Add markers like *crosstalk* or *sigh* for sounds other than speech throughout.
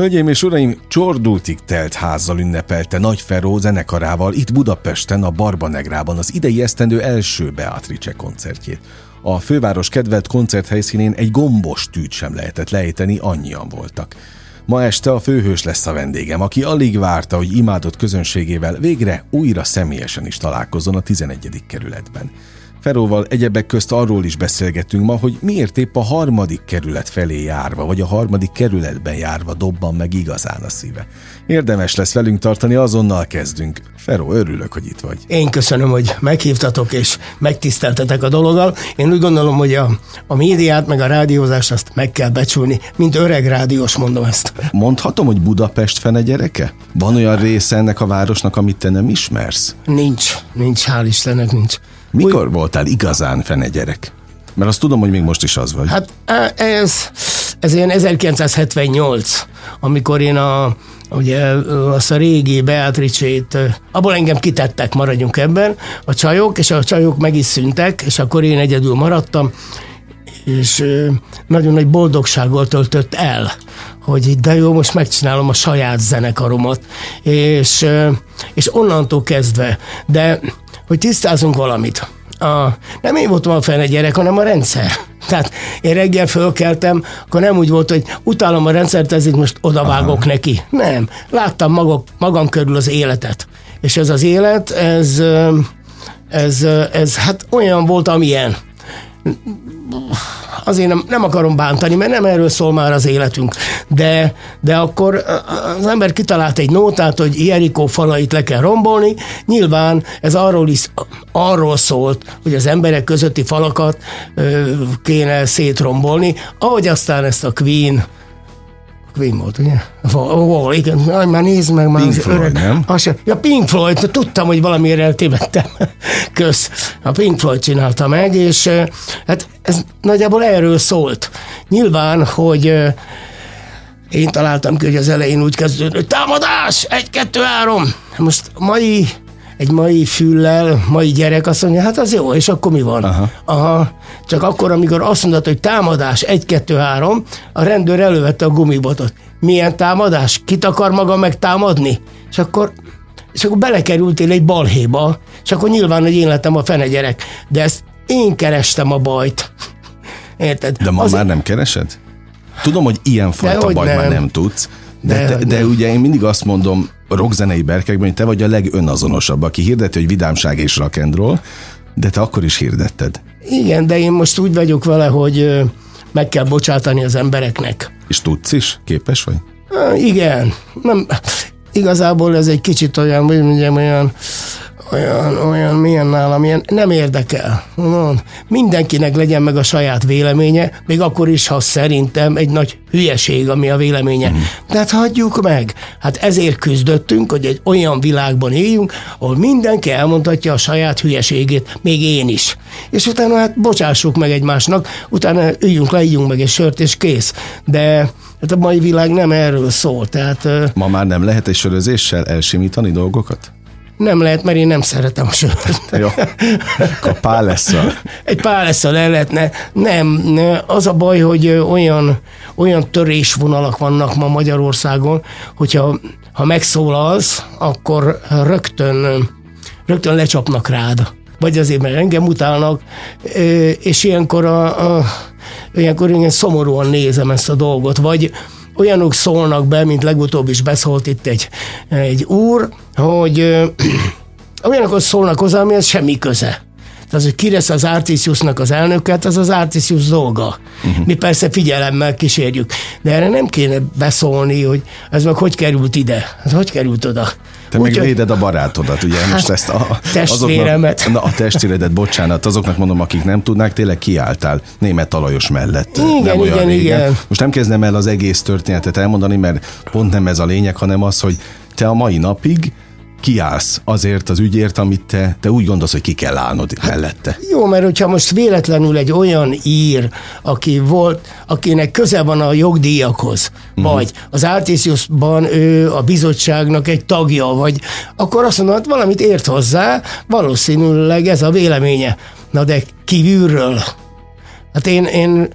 Hölgyeim és uraim, csordultig telt házzal ünnepelte Nagy Feró zenekarával itt Budapesten a Barbanegrában az idei esztendő első Beatrice koncertjét. A főváros kedvelt koncerthelyszínén egy gombos tűt sem lehetett lejteni, annyian voltak. Ma este a főhős lesz a vendégem, aki alig várta, hogy imádott közönségével végre újra személyesen is találkozzon a 11. kerületben. Feróval egyebek közt arról is beszélgetünk ma, hogy miért épp a harmadik kerület felé járva, vagy a harmadik kerületben járva dobban meg igazán a szíve. Érdemes lesz velünk tartani, azonnal kezdünk. Feró, örülök, hogy itt vagy. Én köszönöm, hogy meghívtatok és megtiszteltetek a dologgal. Én úgy gondolom, hogy a, a médiát meg a rádiózást azt meg kell becsülni, mint öreg rádiós mondom ezt. Mondhatom, hogy Budapest fene gyereke? Van olyan része ennek a városnak, amit te nem ismersz? Nincs, nincs, hál' Istennek nincs. Mikor Úgy... voltál igazán fene gyerek? Mert azt tudom, hogy még most is az vagy. Hát ez, ez ilyen 1978, amikor én a, ugye azt a régi Beatrice-t, abból engem kitettek, maradjunk ebben, a csajok, és a csajok meg is szüntek, és akkor én egyedül maradtam, és nagyon nagy boldogsággal töltött el, hogy de jó, most megcsinálom a saját zenekaromat, és, és onnantól kezdve, de hogy tisztázunk valamit. A, nem én voltam a fene gyerek, hanem a rendszer. *laughs* Tehát én reggel fölkeltem, akkor nem úgy volt, hogy utálom a rendszert, ezért most odavágok Aha. neki. Nem. Láttam magam, magam körül az életet. És ez az élet, ez, ez, ez hát olyan volt, amilyen azért nem, nem akarom bántani, mert nem erről szól már az életünk, de, de akkor az ember kitalált egy nótát, hogy Jerikó falait le kell rombolni, nyilván ez arról is arról szólt, hogy az emberek közötti falakat ö, kéne szétrombolni, ahogy aztán ezt a Queen Queen volt, ugye? Wall, igen, már nézd meg. Már Pink Floyd, öreg. nem? Azt, ja, Pink Floyd, tudtam, hogy valamiért eltévedtem. *laughs* Kösz. A Pink Floyd csinálta meg, és hát ez nagyjából erről szólt. Nyilván, hogy én találtam ki, hogy az elején úgy kezdődött, támadás, egy, kettő, három. Most mai egy mai füllel, mai gyerek azt mondja, hát az jó, és akkor mi van? Aha. Aha. Csak akkor, amikor azt mondod, hogy támadás, egy, kettő, három, a rendőr elővette a gumibotot. Milyen támadás? Kit akar maga megtámadni? És akkor és akkor belekerültél egy balhéba, és akkor nyilván, hogy én lettem a fene gyerek. De ezt én kerestem a bajt. Érted? De ma Azért... már nem keresed? Tudom, hogy ilyen fajta bajt nem. már nem tudsz, de, de, de, de ugye én mindig azt mondom rockzenei berkekben, hogy te vagy a legönazonosabb, aki hirdeti, hogy vidámság és rock'n'roll, de te akkor is hirdetted. Igen, de én most úgy vagyok vele, hogy meg kell bocsátani az embereknek. És tudsz is? Képes vagy? Igen. Nem, igazából ez egy kicsit olyan, hogy mondjam, olyan olyan, olyan milyen nálam, ilyen nem érdekel. Mindenkinek legyen meg a saját véleménye, még akkor is, ha szerintem egy nagy hülyeség, ami a véleménye. Mm. De hát hagyjuk meg. Hát ezért küzdöttünk, hogy egy olyan világban éljünk, ahol mindenki elmondhatja a saját hülyeségét, még én is. És utána hát bocsássuk meg egymásnak, utána üljünk le, meg egy sört, és kész. De hát a mai világ nem erről szól. Tehát, Ma már nem lehet egy sörözéssel elsimítani dolgokat? Nem lehet, mert én nem szeretem a sört. Jó, akkor páleszal. Egy páleszal el lehetne. Nem, az a baj, hogy olyan, olyan törésvonalak vannak ma Magyarországon, hogyha ha megszólalsz, akkor rögtön, rögtön lecsapnak rád. Vagy azért, mert engem utálnak, és ilyenkor, a, a, ilyenkor én szomorúan nézem ezt a dolgot. Vagy, olyanok szólnak be, mint legutóbb is beszólt itt egy, egy úr, hogy *clears throat* olyanokat szólnak hozzá, amihez semmi köze. Tehát, hogy ki lesz az Artisiusnak az elnöket, az az Artisius dolga. Uh-huh. Mi persze figyelemmel kísérjük. De erre nem kéne beszólni, hogy ez meg hogy került ide, ez hogy került oda. Te Úgy, meg véded a barátodat, ugye? Hát, most ezt a, testvéremet. Azoknak, na, a testvéredet, bocsánat, azoknak mondom, akik nem tudnák, tényleg kiálltál német talajos mellett. Igen, nem olyan igen, régen. igen. Most nem kezdem el az egész történetet elmondani, mert pont nem ez a lényeg, hanem az, hogy te a mai napig kiállsz azért az ügyért, amit te, te úgy gondolsz, hogy ki kell állnod hát, mellette. Jó, mert hogyha most véletlenül egy olyan ír, aki volt, akinek köze van a jogdíjakhoz, uh-huh. vagy az Artisiusban ő a bizottságnak egy tagja, vagy akkor azt mondod, valamit ért hozzá, valószínűleg ez a véleménye. Na de kívülről. Hát én, én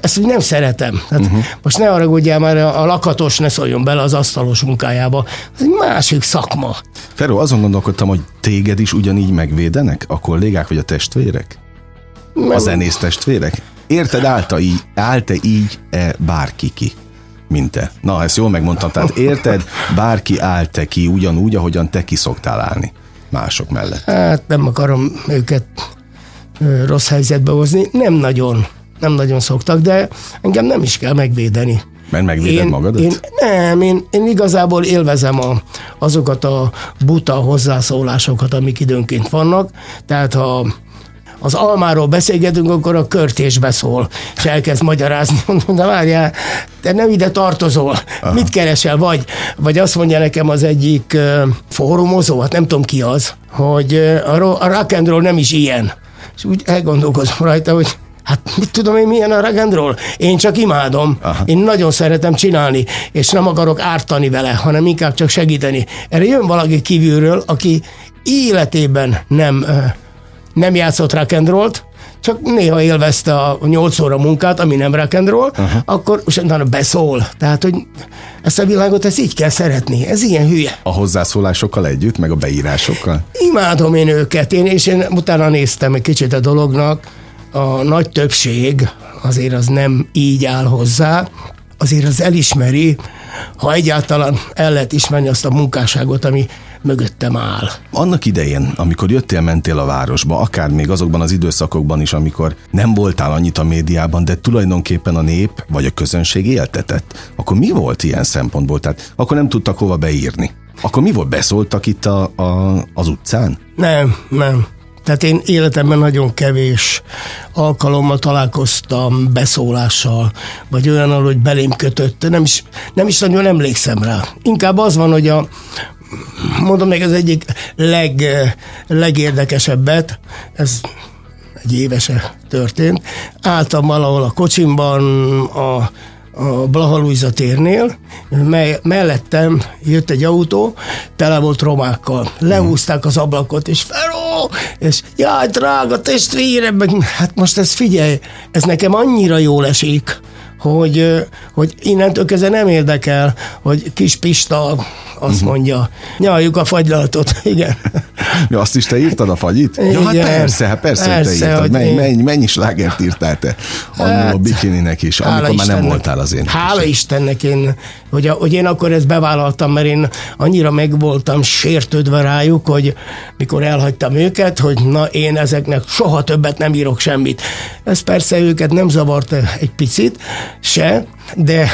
ezt úgy nem szeretem. Hát uh-huh. Most ne haragudjál már, a lakatos ne szóljon bele az asztalos munkájába. Ez egy másik szakma. Feró, azon gondolkodtam, hogy téged is ugyanígy megvédenek? A kollégák vagy a testvérek? Nem. A zenész testvérek? Érted, állta így, állt-e így -e bárki ki? mint te. Na, ezt jól megmondtam. Tehát érted, bárki állt-e ki ugyanúgy, ahogyan te ki szoktál állni mások mellett? Hát nem akarom őket rossz helyzetbe hozni. Nem nagyon nem nagyon szoktak, de engem nem is kell megvédeni. Mert megvéded én, magadat? Én, nem, én, én igazából élvezem a, azokat a buta hozzászólásokat, amik időnként vannak. Tehát ha az almáról beszélgetünk, akkor a körtés beszól, és elkezd magyarázni. *laughs* Mondom, de várjál, te nem ide tartozol, Aha. mit keresel? Vagy, vagy azt mondja nekem az egyik uh, fórumozó, hát nem tudom ki az, hogy uh, a, a rock and roll nem is ilyen. És úgy elgondolkozom rajta, hogy Hát mit tudom én, milyen a roll? Én csak imádom. Aha. Én nagyon szeretem csinálni, és nem akarok ártani vele, hanem inkább csak segíteni. Erre jön valaki kívülről, aki életében nem, nem játszott rock'n'rollt, csak néha élvezte a 8 óra munkát, ami nem rock and roll, uh-huh. akkor utána beszól. Tehát, hogy ezt a világot ezt így kell szeretni. Ez ilyen hülye. A hozzászólásokkal együtt, meg a beírásokkal? Imádom én őket, én, és én utána néztem egy kicsit a dolognak, a nagy többség azért az nem így áll hozzá, azért az elismeri, ha egyáltalán el lehet ismerni azt a munkásságot, ami mögöttem áll. Annak idején, amikor jöttél, mentél a városba, akár még azokban az időszakokban is, amikor nem voltál annyit a médiában, de tulajdonképpen a nép vagy a közönség éltetett, akkor mi volt ilyen szempontból? Tehát akkor nem tudtak hova beírni. Akkor mi volt? Beszóltak itt a, a, az utcán? Nem, nem. Tehát én életemben nagyon kevés alkalommal találkoztam beszólással, vagy olyan, hogy belém kötött, nem is, nem is nagyon emlékszem rá. Inkább az van, hogy a, mondom meg az egyik leg, legérdekesebbet, ez egy évese történt. Álltam valahol a kocsimban, a a Blaha térnél, mely, mellettem jött egy autó, tele volt romákkal. Lehúzták az ablakot, és Feró! És jaj, drága testvérem! Hát most ez figyelj, ez nekem annyira jól esik, hogy, hogy innentől kezdve nem érdekel, hogy kis Pista azt uh-huh. mondja, nyaljuk a fagylaltot, *laughs* igen. Ja, azt is te írtad a fagyit? Igen. Ja, hát persze, hát persze, persze hogy te írtad. Mennyi, mennyi, mennyi slágert írtál te hát, a bikininek is, amikor már nem voltál az én. Hála Istennek én, hogy, a, hogy én akkor ezt bevállaltam, mert én annyira meg voltam sértődve rájuk, hogy mikor elhagytam őket, hogy na én ezeknek soha többet nem írok semmit. Ez persze őket nem zavart egy picit, se, de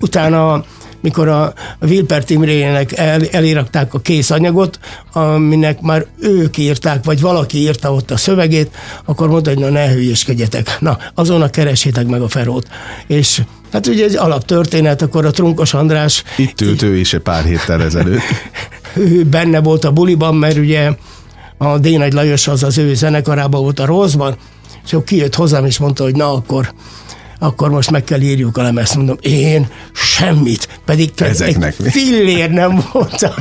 utána mikor a Wilper Timrének el, elirakták a kész anyagot, aminek már ők írták, vagy valaki írta ott a szövegét, akkor mondta, hogy na ne hülyeskedjetek. Na, azonnal keresétek meg a Ferót. És Hát ugye egy alaptörténet, akkor a Trunkos András... Itt ült ő is egy pár héttel ezelőtt. *laughs* ő benne volt a buliban, mert ugye a Dénagy Lajos az az ő zenekarában volt a Rózban, és akkor kijött hozzám, és mondta, hogy na akkor akkor most meg kell írjuk a lemezt. Mondom, én semmit, pedig Ezeknek egy fillér nem volt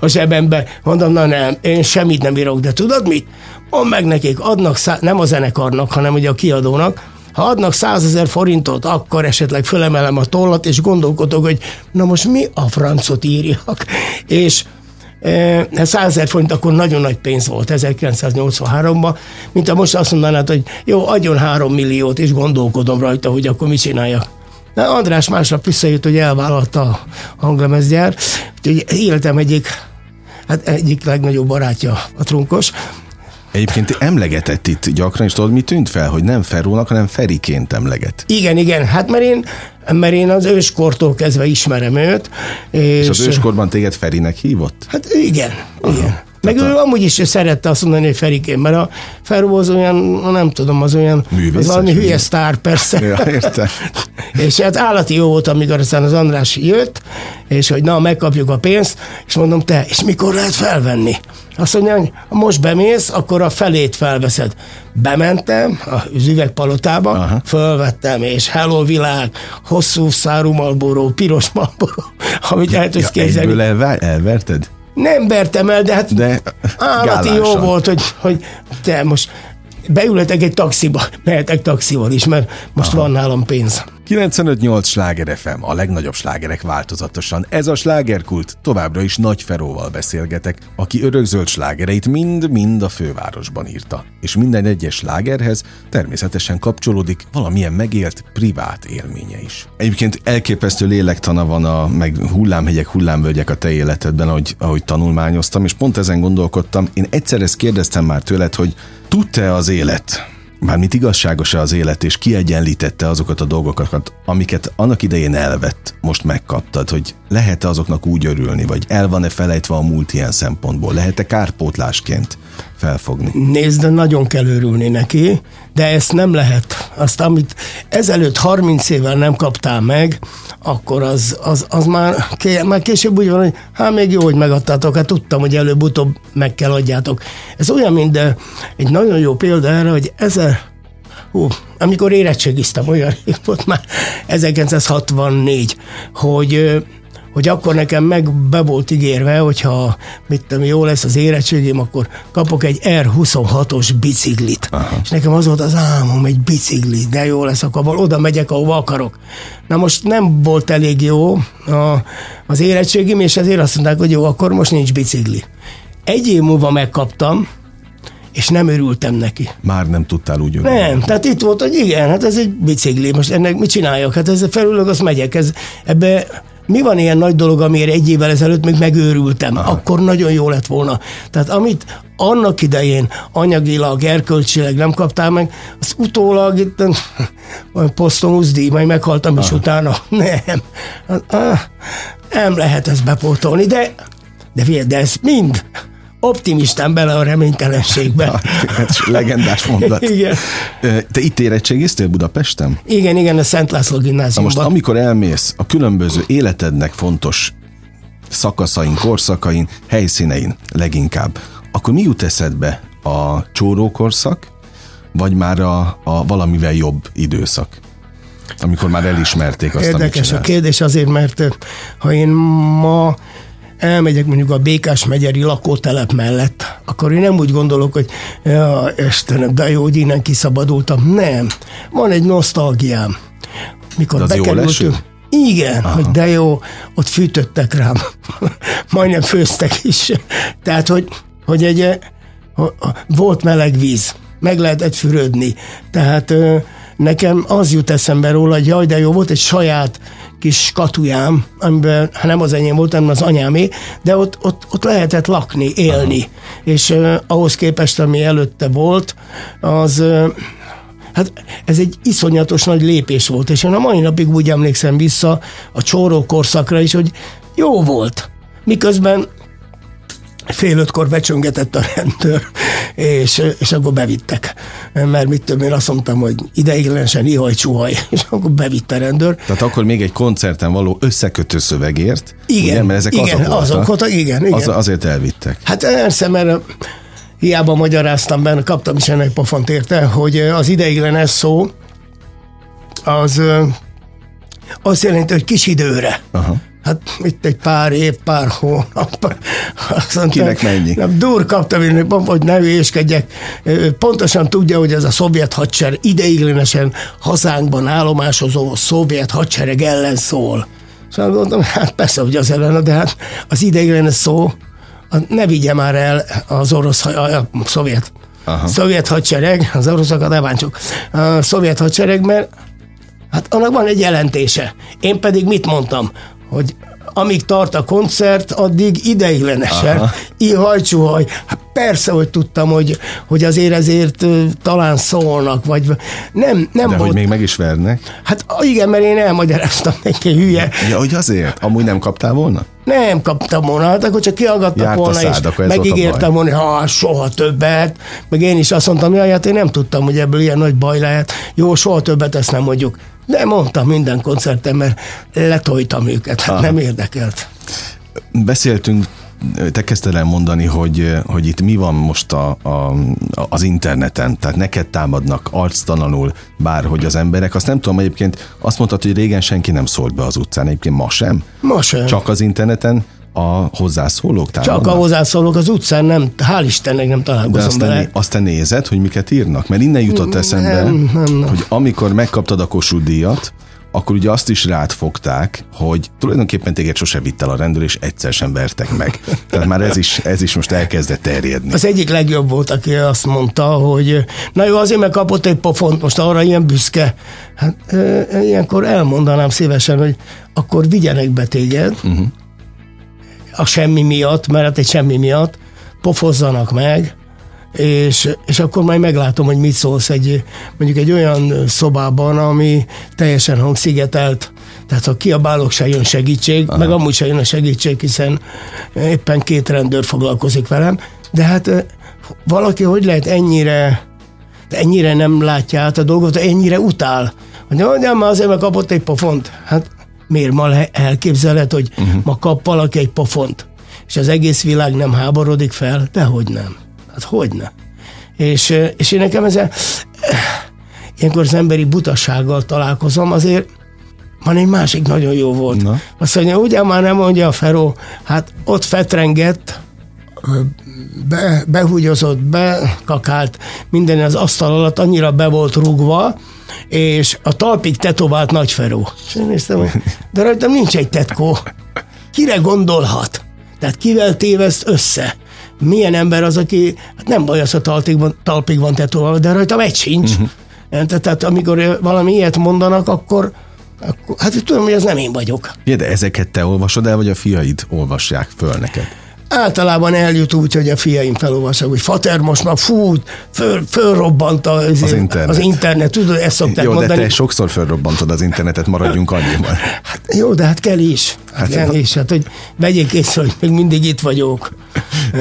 a zsebembe. Mondom, na nem, én semmit nem írok, de tudod mit? Mondd meg nekik, adnak, szá- nem a zenekarnak, hanem ugye a kiadónak, ha adnak százezer forintot, akkor esetleg fölemelem a tollat, és gondolkodok, hogy na most mi a francot írjak. És 100 ezer forint akkor nagyon nagy pénz volt 1983-ban, mint a most azt mondanád, hogy jó, adjon három milliót, és gondolkodom rajta, hogy akkor mit csináljak. De András másnap visszajött, hogy elvállalta a hanglemezgyár, úgyhogy életem egyik, hát egyik legnagyobb barátja a trunkos, Egyébként emlegetett itt gyakran, és tudod, mi tűnt fel, hogy nem Ferónak, hanem Feriként emleget. Igen, igen, hát mert én, mert én az őskortól kezdve ismerem őt. És, és az őskorban téged Ferinek hívott? Hát igen, Aha. igen. Meg ő a... amúgy is szerette azt mondani, hogy Ferikén, mert a Feró az olyan, nem tudom, az olyan, Művészes, az valami hülye sztár persze. Ja, érte. *laughs* és hát állati jó volt, amikor aztán az András jött, és hogy na, megkapjuk a pénzt, és mondom, te, és mikor lehet felvenni? Azt mondja, hogy most bemész, akkor a felét felveszed. Bementem az üvegpalotába, Aha. fölvettem, és hello világ, hosszú szárú malboró, piros malboró, *laughs* amit el tudsz ja, képzelni. Egyből elver, elverted? Nem vertem el, de hát de állati jó volt, hogy, hogy te most beülhetek egy taxiba, mehetek taxival is, mert most Aha. van nálam pénz. 95-8 sláger FM, a legnagyobb slágerek változatosan. Ez a slágerkult, továbbra is Nagy Feróval beszélgetek, aki örökzöld slágereit mind-mind a fővárosban írta. És minden egyes slágerhez természetesen kapcsolódik valamilyen megélt, privát élménye is. Egyébként elképesztő lélektana van a meg hullámhegyek, hullámvölgyek a te életedben, ahogy, ahogy tanulmányoztam, és pont ezen gondolkodtam. Én egyszer ezt kérdeztem már tőled, hogy tud-e az élet mármint igazságos-e az élet, és kiegyenlítette azokat a dolgokat, amiket annak idején elvett, most megkaptad, hogy lehet-e azoknak úgy örülni, vagy el van-e felejtve a múlt ilyen szempontból, lehet-e kárpótlásként felfogni? Nézd, nagyon kell örülni neki, de ezt nem lehet. Azt, amit ezelőtt 30 évvel nem kaptál meg, akkor az, az, az már, már később úgy van, hogy hát még jó, hogy megadtátok, hát tudtam, hogy előbb-utóbb meg kell adjátok. Ez olyan, mint egy nagyon jó példa erre, hogy ezer, hú, amikor érettségiztem, olyan *laughs* volt már 1964, hogy hogy akkor nekem meg be volt ígérve, hogyha mit tudom, jó lesz az érettségém, akkor kapok egy R26-os biciklit. Aha. És nekem az volt az álmom, egy bicikli, de jó lesz, akkor oda megyek, ahova akarok. Na most nem volt elég jó a, az érettségim, és ezért azt mondták, hogy jó, akkor most nincs bicikli. Egy év múlva megkaptam, és nem örültem neki. Már nem tudtál úgy örülni. Nem, tehát itt volt, hogy igen, hát ez egy bicikli, most ennek mit csináljak? Hát ez felülök, azt megyek. Ez, ebbe mi van ilyen nagy dolog, amiért egy évvel ezelőtt még megőrültem? Aha. Akkor nagyon jó lett volna. Tehát amit annak idején anyagilag, erkölcsileg nem kaptál meg, az utólag itt posztonusz díj, majd meghaltam Aha. is utána. *laughs* Nem. Nem lehet ezt bepótolni, de de, de ez mind optimistán bele a reménytelenségbe. *laughs* Hát, legendás mondat. igen. Te itt érettségiztél Budapesten? Igen, igen, a Szent László gimnáziumban. most amikor elmész a különböző életednek fontos szakaszain, korszakain, helyszínein leginkább, akkor mi jut eszedbe? A csórókorszak, vagy már a, a valamivel jobb időszak? Amikor már elismerték azt, Érdekes a kérdés azért, mert ha én ma elmegyek mondjuk a Békás megyeri lakótelep mellett, akkor én nem úgy gondolok, hogy ja, Istenem, de jó, hogy innen kiszabadultam. Nem. Van egy nosztalgiám. Mikor bekerültünk, igen, Aha. hogy de jó, ott fűtöttek rám. *laughs* Majdnem főztek is. Tehát, hogy, hogy egy, volt meleg víz, meg lehetett fürödni. Tehát nekem az jut eszembe róla, hogy jaj, de jó, volt egy saját kis katujám, amiben hát nem az enyém volt, hanem az anyámé, de ott, ott, ott lehetett lakni, élni. Aha. És uh, ahhoz képest, ami előtte volt, az uh, Hát ez egy iszonyatos nagy lépés volt, és én a mai napig úgy emlékszem vissza a csóró korszakra is, hogy jó volt. Miközben fél ötkor becsöngetett a rendőr, és, és akkor bevittek. Mert mit tudom, én azt mondtam, hogy ideiglenesen ihaj, csuhaj, és akkor bevitte a rendőr. Tehát akkor még egy koncerten való összekötő szövegért, igen, ugye, mert ezek igen, azok, azok voltak. Igen, igen. Az, azért elvittek. Hát persze, mert hiába magyaráztam benne, kaptam is ennek pofont érte, hogy az ideiglenes szó az azt jelenti, hogy kis időre. Aha. Hát itt egy pár év, pár hónap. Azt mondta, Kinek mennyi? Nem, dur kaptam, hogy ne hülyéskedjek. Pontosan tudja, hogy ez a szovjet hadsereg ideiglenesen hazánkban állomásozó szovjet hadsereg ellen szól. Szóval mondtam, hát persze, hogy az ellen, de hát az ideiglenes szó, ne vigye már el az orosz, a, a szovjet, Aha. szovjet hadsereg, az oroszokat ne bántsuk, a szovjet hadsereg, mert Hát annak van egy jelentése. Én pedig mit mondtam? Hogy amíg tart a koncert, addig ideiglenesen, ihaj-csuhaj, *laughs* persze, hogy tudtam, hogy, hogy azért ezért talán szólnak, vagy nem, nem De volt. hogy még meg is vernek? Hát igen, mert én elmagyaráztam *laughs* neki, hülye. Ja, hogy azért? Amúgy nem kaptál volna? Nem kaptam volna, hát akkor csak kiallgattak Járt volna, szád, és megígértem volna, ha, soha többet. Meg én is azt mondtam, hogy hát én nem tudtam, hogy ebből ilyen nagy baj lehet. Jó, soha többet ezt nem mondjuk. De mondtam minden koncerten, mert letoltam őket, hát Aha. nem érdekelt. Beszéltünk, te kezdted el mondani, hogy, hogy itt mi van most a, a, az interneten, tehát neked támadnak arctalanul bárhogy az emberek. Azt nem tudom, egyébként azt mondtad, hogy régen senki nem szólt be az utcán, egyébként ma sem. Ma sem. Csak az interneten a hozzászólók támadnak. Csak a hozzászólók az utcán nem, hál' Istennek nem De találkozom azt te, vele. né- azt te nézed, hogy miket írnak? Mert innen jutott eszembe, nem, nem. hogy amikor megkaptad a Kossuth díjat, akkor ugye azt is rád fogták, hogy tulajdonképpen téged sose vitt el a rendőr, és egyszer sem vertek meg. *laughs* Tehát már ez is, ez is most elkezdett terjedni. Az egyik legjobb volt, aki azt mondta, hogy na jó, azért meg kapott egy pofont, most arra ilyen büszke. Hát e, ilyenkor elmondanám szívesen, hogy akkor vigyenek be téged uh-huh. A semmi miatt, mert hát egy semmi miatt pofozzanak meg, és, és akkor majd meglátom, hogy mit szólsz egy, mondjuk egy olyan szobában, ami teljesen hangszigetelt, tehát ha kiabálok, se jön segítség, Aha. meg amúgy se jön a segítség, hiszen éppen két rendőr foglalkozik velem, de hát valaki hogy lehet ennyire, ennyire nem látja át a dolgot, ennyire utál. Hogy de már azért, mert kapott egy pofont. Hát miért ma le- elképzeled, hogy uh-huh. ma kap valaki egy pofont, és az egész világ nem háborodik fel? Dehogy nem. Hát hogy ne? És, és én nekem ezzel eh, ilyenkor az emberi butassággal találkozom, azért van egy másik nagyon jó volt. Na. Azt mondja, ugye már nem mondja a Feró, hát ott fetrengett, be, behúgyozott, bekakált, minden az asztal alatt annyira be volt rugva, és a talpig tetovált nagy Feró. És én néztem, hogy de rajtam nincs egy tetkó. Kire gondolhat? Tehát kivel téveszt össze? Milyen ember az, aki, hát nem baj az, a talpig van, talpig van tetoválva, de rajtam egy sincs. Uh-huh. Tehát, tehát amikor valami ilyet mondanak, akkor, akkor hát tudom, hogy ez nem én vagyok. Ja, de ezeket te olvasod el, vagy a fiaid olvassák föl neked? Általában eljut úgy, hogy a fiaim felolvassák, hogy fater most már fú, föl, fölrobbant a, az, internet. az internet. Tudod, ezt szokták Jó, de mondani. te sokszor felrobbantod az internetet, maradjunk annyiban. Hát, jó, de hát kell is. Hát, Hát kell is. Hát, hogy vegyék észre, hogy még mindig itt vagyok. *laughs* Jó.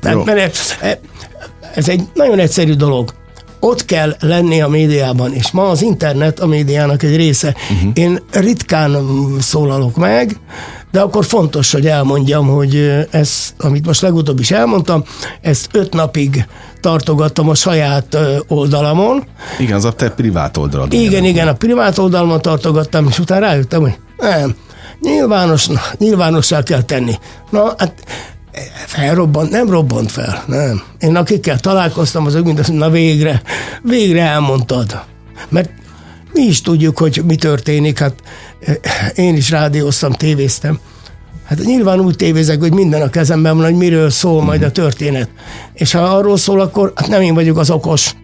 Tehát, mert eh, ez egy nagyon egyszerű dolog. Ott kell lenni a médiában, és ma az internet a médiának egy része. Uh-huh. Én ritkán szólalok meg, de akkor fontos, hogy elmondjam, hogy ez, amit most legutóbb is elmondtam, ezt öt napig tartogattam a saját oldalamon, Igen, az a te privát oldalad. igen, igen, a privát oldalmat tartogattam, és utána rájöttem, hogy nem, nyilvános, nyilvánossá kell tenni. Na, hát felrobbant, nem robbant fel, nem. Én akikkel találkoztam, azok mind azt na végre, végre elmondtad. Mert mi is tudjuk, hogy mi történik, hát eh, én is rádióztam, tévéztem. Hát nyilván úgy tévézek, hogy minden a kezemben van, hogy miről szól majd a történet. És ha arról szól, akkor hát nem én vagyok az okos,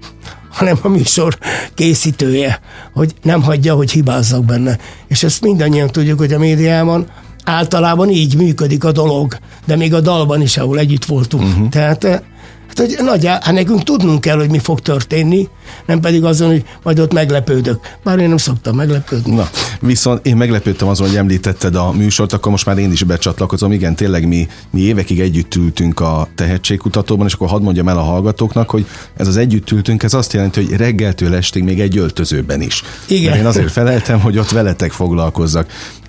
hanem a műsor készítője, hogy nem hagyja, hogy hibázzak benne. És ezt mindannyian tudjuk, hogy a médiában általában így működik a dolog, de még a dalban is, ahol együtt voltunk. Uh-huh. Tehát eh, hát, hogy nagy, hát nekünk tudnunk kell, hogy mi fog történni, nem pedig azon, hogy majd ott meglepődök. Bár én nem szoktam meglepődni. Na, viszont én meglepődtem azon, hogy említetted a műsort, akkor most már én is becsatlakozom. Igen, tényleg mi, mi évekig együtt ültünk a tehetségkutatóban, és akkor hadd mondjam el a hallgatóknak, hogy ez az együtt ültünk, ez azt jelenti, hogy reggeltől estig még egy öltözőben is. Igen. Mert én azért feleltem, hogy ott veletek foglalkozzak.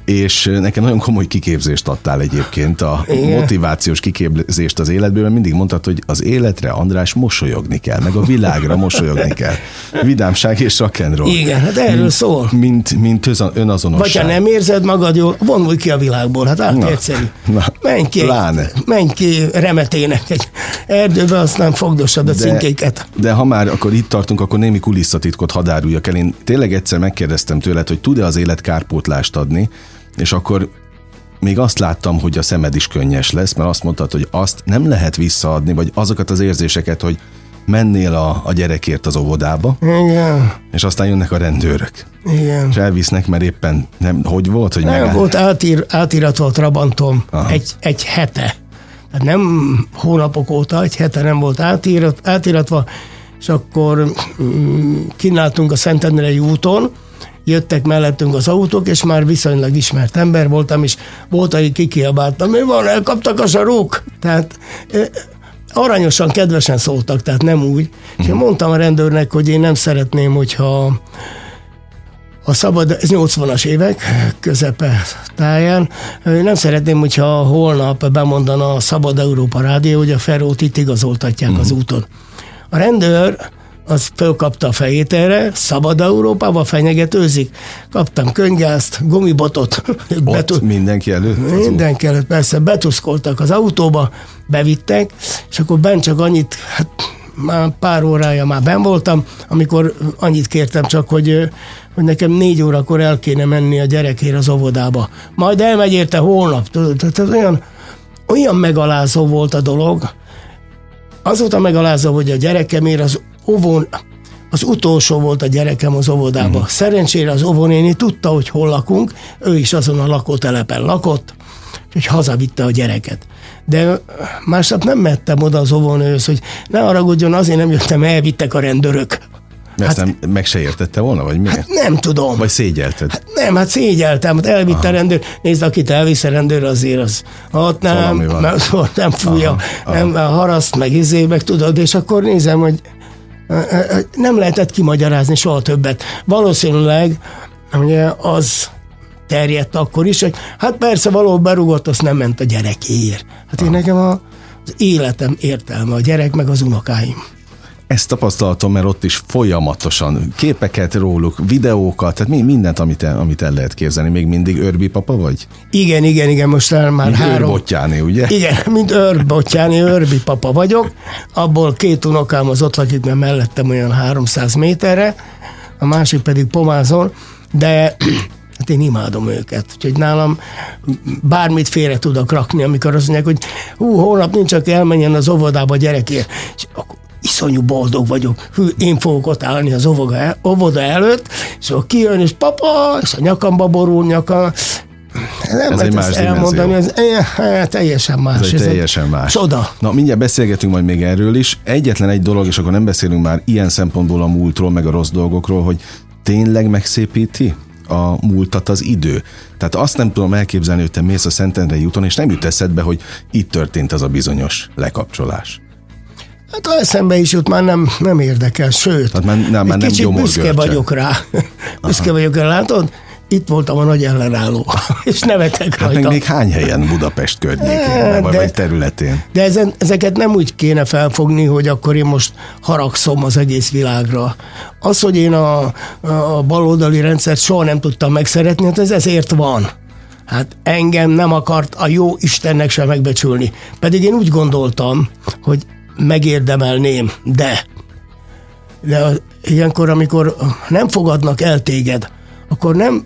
És nekem nagyon komoly kiképzést adtál egyébként, a Igen. motivációs kiképzést az életből, mert mindig mondtad, hogy az életre, András, mosolyogni kell, meg a világra mosolyogni kell. Vidámság és rock'n'roll. Igen, hát erről mint, szól. Mint, mint önazonosság. Vagy ha nem érzed magad jól, vonulj ki a világból. Hát át Na, egyszerű. na, menj ki, pláne. menj ki remetének egy erdőbe, aztán fogdossad a cinkéket. de ha már akkor itt tartunk, akkor némi kulisszatitkot hadd áruljak el. Én tényleg egyszer megkérdeztem tőled, hogy tud-e az élet kárpótlást adni, és akkor még azt láttam, hogy a szemed is könnyes lesz, mert azt mondtad, hogy azt nem lehet visszaadni, vagy azokat az érzéseket, hogy mennél a, a gyerekért az óvodába, Igen, és aztán jönnek a rendőrök, igen. és elvisznek, mert éppen nem, hogy volt, hogy Nem megáll- volt átír, átirat volt Trabantom Aha. egy, egy hete. hát nem hónapok óta, egy hete nem volt átírat, átiratva, és akkor mm, kínáltunk a Szentendrei úton, jöttek mellettünk az autók, és már viszonylag ismert ember voltam, és volt, aki kikiabáltam, mi van, elkaptak a sarok? Tehát aranyosan, kedvesen szóltak, tehát nem úgy. És én mondtam a rendőrnek, hogy én nem szeretném, hogyha a szabad, ez 80-as évek közepe táján. Nem szeretném, hogyha holnap bemondana a Szabad Európa Rádió, hogy a Ferrót itt igazoltatják uh-huh. az mhm. úton. A rendőr az fölkapta a fejét erre, szabad Európába fenyegetőzik. Kaptam könygázt, gumibotot. Ott betu- mindenki előtt? Mindenki előtt, persze, betuszkoltak az autóba, bevittek, és akkor bent csak annyit, hát már pár órája már ben voltam, amikor annyit kértem csak, hogy, hogy nekem négy órakor el kéne menni a gyerekére az óvodába. Majd elmegy érte holnap. Tehát olyan, olyan megalázó volt a dolog, azóta megalázó, hogy a gyerekemért az óvón, az utolsó volt a gyerekem az óvodában. Uh-huh. Szerencsére az óvónéni tudta, hogy hol lakunk, ő is azon a lakótelepen lakott, és hazavitte a gyereket. De másnap nem mehettem oda az óvónőhöz, hogy ne haragudjon, azért nem jöttem, elvittek a rendőrök. Mert hát, nem, meg se értette volna, vagy miért? Hát nem tudom. Vagy szégyelted? Hát nem, hát szégyeltem, hát elvitte Aha. a rendőr. Nézd, akit elvisz a rendőr, azért az ott nem, nem, *laughs* nem fújja, Aha. nem haraszt, meg izé, meg tudod, és akkor nézem, hogy nem lehetett kimagyarázni soha többet. Valószínűleg ugye az terjedt akkor is, hogy hát persze valahol berugott, azt nem ment a gyerekéért. Hát én nekem a, az életem értelme, a gyerek meg az unokáim. Ezt tapasztaltam, mert ott is folyamatosan képeket róluk, videókat, tehát mindent, amit el, amit el lehet képzelni. Még mindig Örbi papa vagy? Igen, igen, igen, most már mint három. Őrbottyáni, ugye? Igen, *laughs* mint Őrbottyáni, Örbi papa vagyok. Abból két unokám az ott lakik, mert mellettem olyan 300 méterre, a másik pedig Pomázon, de *clears throat* Hát én imádom őket. Úgyhogy nálam bármit félre tudok rakni, amikor azt mondják, hogy hú, holnap nincs, aki elmenjen az óvodába a gyerekért. És akkor iszonyú boldog vagyok. Hű, én fogok ott állni az óvoda, óvoda előtt, és akkor kijön, és papa, és a nyakamba borul nyaka, nem ez egy más elmondani, ez e, teljesen más. Ez, egy teljesen egy más. Csoda. Na, mindjárt beszélgetünk majd még erről is. Egyetlen egy dolog, és akkor nem beszélünk már ilyen szempontból a múltról, meg a rossz dolgokról, hogy tényleg megszépíti a múltat az idő. Tehát azt nem tudom elképzelni, hogy te mész a Szentendrei úton, és nem jut eszedbe, hogy itt történt az a bizonyos lekapcsolás. Hát ha eszembe is jut, már nem, nem érdekel, sőt, hát már, nem, már nem kicsit büszke vagyok rá. *laughs* büszke vagyok rá, látod? Itt voltam a nagy ellenálló, *laughs* és nevetek hát rajta. Meg még hány helyen Budapest környékén, hát, de, vagy területén? De ezen, ezeket nem úgy kéne felfogni, hogy akkor én most haragszom az egész világra. Az, hogy én a, a baloldali rendszert soha nem tudtam megszeretni, hát ez ezért van. Hát engem nem akart a jó Istennek sem megbecsülni. Pedig én úgy gondoltam, hogy megérdemelném, de de ilyenkor, amikor nem fogadnak el téged, akkor nem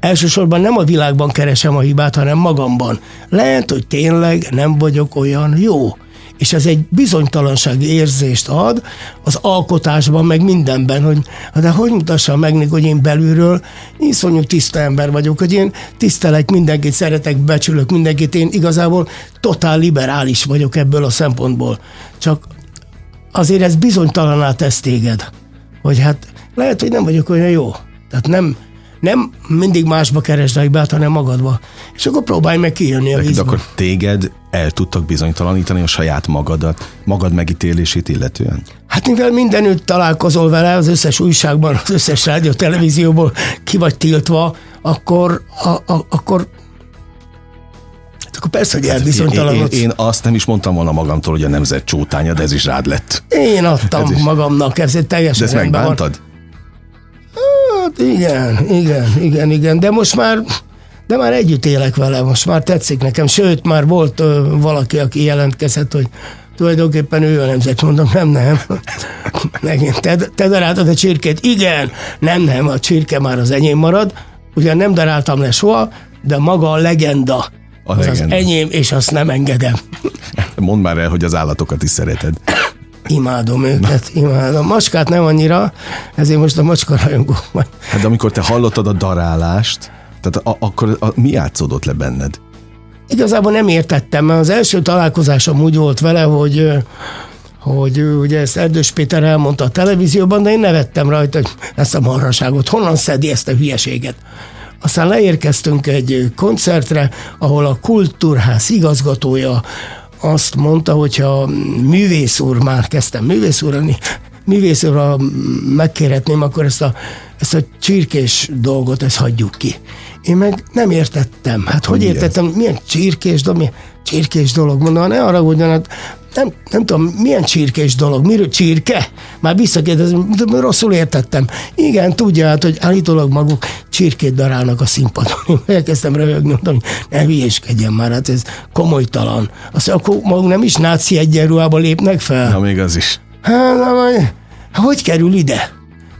elsősorban nem a világban keresem a hibát, hanem magamban. Lehet, hogy tényleg nem vagyok olyan jó. És ez egy bizonytalansági érzést ad az alkotásban, meg mindenben, hogy de hogy mutassam meg, hogy én belülről iszonyú tiszta ember vagyok, hogy én tisztelek mindenkit, szeretek, becsülök mindenkit, én igazából totál liberális vagyok ebből a szempontból. Csak azért ez bizonytalaná tesz téged, hogy hát lehet, hogy nem vagyok olyan jó. Tehát nem, nem mindig másba keresd be, hanem magadba. És akkor próbálj meg kijönni a vízből. De akkor téged el tudtak bizonytalanítani a saját magadat, magad megítélését illetően? Hát mivel mindenütt találkozol vele, az összes újságban, az összes rádió, televízióból ki vagy tiltva, akkor, a, a, akkor hát akkor persze, hogy hát elbizonytalanodsz. Én, én, én azt nem is mondtam volna magamtól, hogy a nemzet csótánya, de ez is rád lett. Én adtam ez is. magamnak, ez egy teljesen De ezt megbántad? Van. Hát igen, igen, igen, igen, de most már de már együtt élek vele, most már tetszik nekem, sőt, már volt ö, valaki, aki jelentkezett, hogy tulajdonképpen ő a nemzet, mondom, nem, nem. *laughs* Megint, te, te daráltad a csirkét? Igen, nem, nem, a csirke már az enyém marad, ugyan nem daráltam le soha, de maga a legenda, a az legenda. az enyém, és azt nem engedem. *laughs* Mondd már el, hogy az állatokat is szereted. *coughs* Imádom őket, Na. imádom. Macskát nem annyira, ezért most a macska rajongó Hát amikor te hallottad a darálást, tehát a, akkor a, mi játszódott le benned? igazából nem értettem, mert az első találkozásom úgy volt vele, hogy hogy ugye ezt Erdős Péter elmondta a televízióban, de én nevettem rajta, hogy ezt a marhaságot, honnan szedi ezt a hülyeséget. Aztán leérkeztünk egy koncertre, ahol a kultúrház igazgatója azt mondta, hogyha művész úr, már kezdtem művész úrani, művész úrra megkérhetném, akkor ezt a, ezt a csirkés dolgot, ezt hagyjuk ki. Én meg nem értettem. Hát hogy, hogy értettem, milyen csirkés dolog, milyen csirkés dolog, mondom, ne arra hát nem, nem tudom, milyen csirkés dolog, miről csirke? Már visszakérdezem, rosszul értettem. Igen, tudja hát, hogy állítólag maguk csirkét darálnak a színpadon. *laughs* Elkezdtem röhögni, mondtam, ne hülyéskedjen már, hát ez komolytalan. Azt akkor maguk nem is náci egyenruhába lépnek fel? Na, még az is. Hát, na, majd, hogy kerül ide?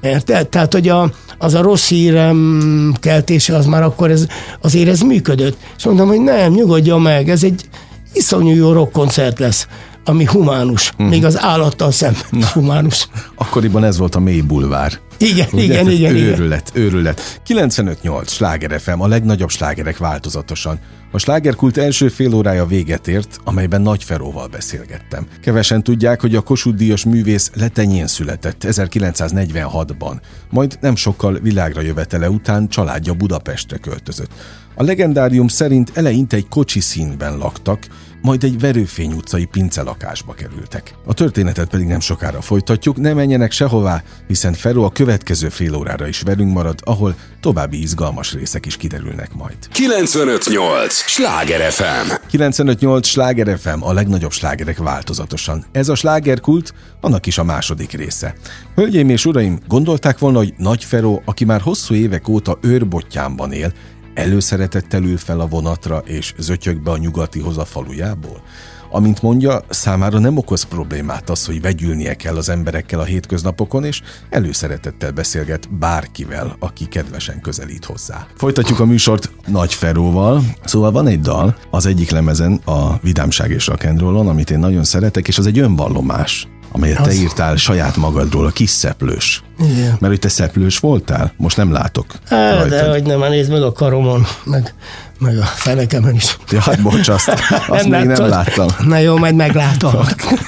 Érted? Tehát, hogy a, az a rossz hírem keltése, az már akkor ez, azért ez működött. És mondom, hogy nem, nyugodjon meg, ez egy iszonyú jó rockkoncert lesz ami humánus, mm. még az állattal szemben Na, humánus. Akkoriban ez volt a mély bulvár. Igen, Ugye? igen, igen. Őrület, igen. őrület. 95-8, Sláger FM, a legnagyobb slágerek változatosan. A slágerkult első fél órája véget ért, amelyben Nagy Feróval beszélgettem. Kevesen tudják, hogy a Kossuth Díjas művész Letenyén született 1946-ban, majd nem sokkal világra jövetele után családja Budapestre költözött. A legendárium szerint eleinte egy kocsi színben laktak, majd egy Verőfény utcai pincelakásba kerültek. A történetet pedig nem sokára folytatjuk, ne menjenek sehová, hiszen Feró a következő fél órára is velünk marad, ahol további izgalmas részek is kiderülnek majd. 958! Sláger FM! 958! Sláger FM, a legnagyobb slágerek változatosan. Ez a slágerkult, annak is a második része. Hölgyeim és uraim, gondolták volna, hogy Nagy Feró, aki már hosszú évek óta őrbottyánban él, előszeretettel ül fel a vonatra és zötyög be a nyugatihoz a falujából? Amint mondja, számára nem okoz problémát az, hogy vegyülnie kell az emberekkel a hétköznapokon, és előszeretettel beszélget bárkivel, aki kedvesen közelít hozzá. Folytatjuk a műsort Nagy Feróval. Szóval van egy dal az egyik lemezen, a Vidámság és Rock'n'Rollon, amit én nagyon szeretek, és az egy önvallomás amelyet az... te írtál saját magadról, a kis szeplős. Igen. Mert hogy te szeplős voltál? Most nem látok. Á, de hogy nem, nézd meg a karomon, meg, meg a fenekemen is. Ja, hát bocs, azt, *laughs* azt nem még nem láttam. Na jó, majd meglátom.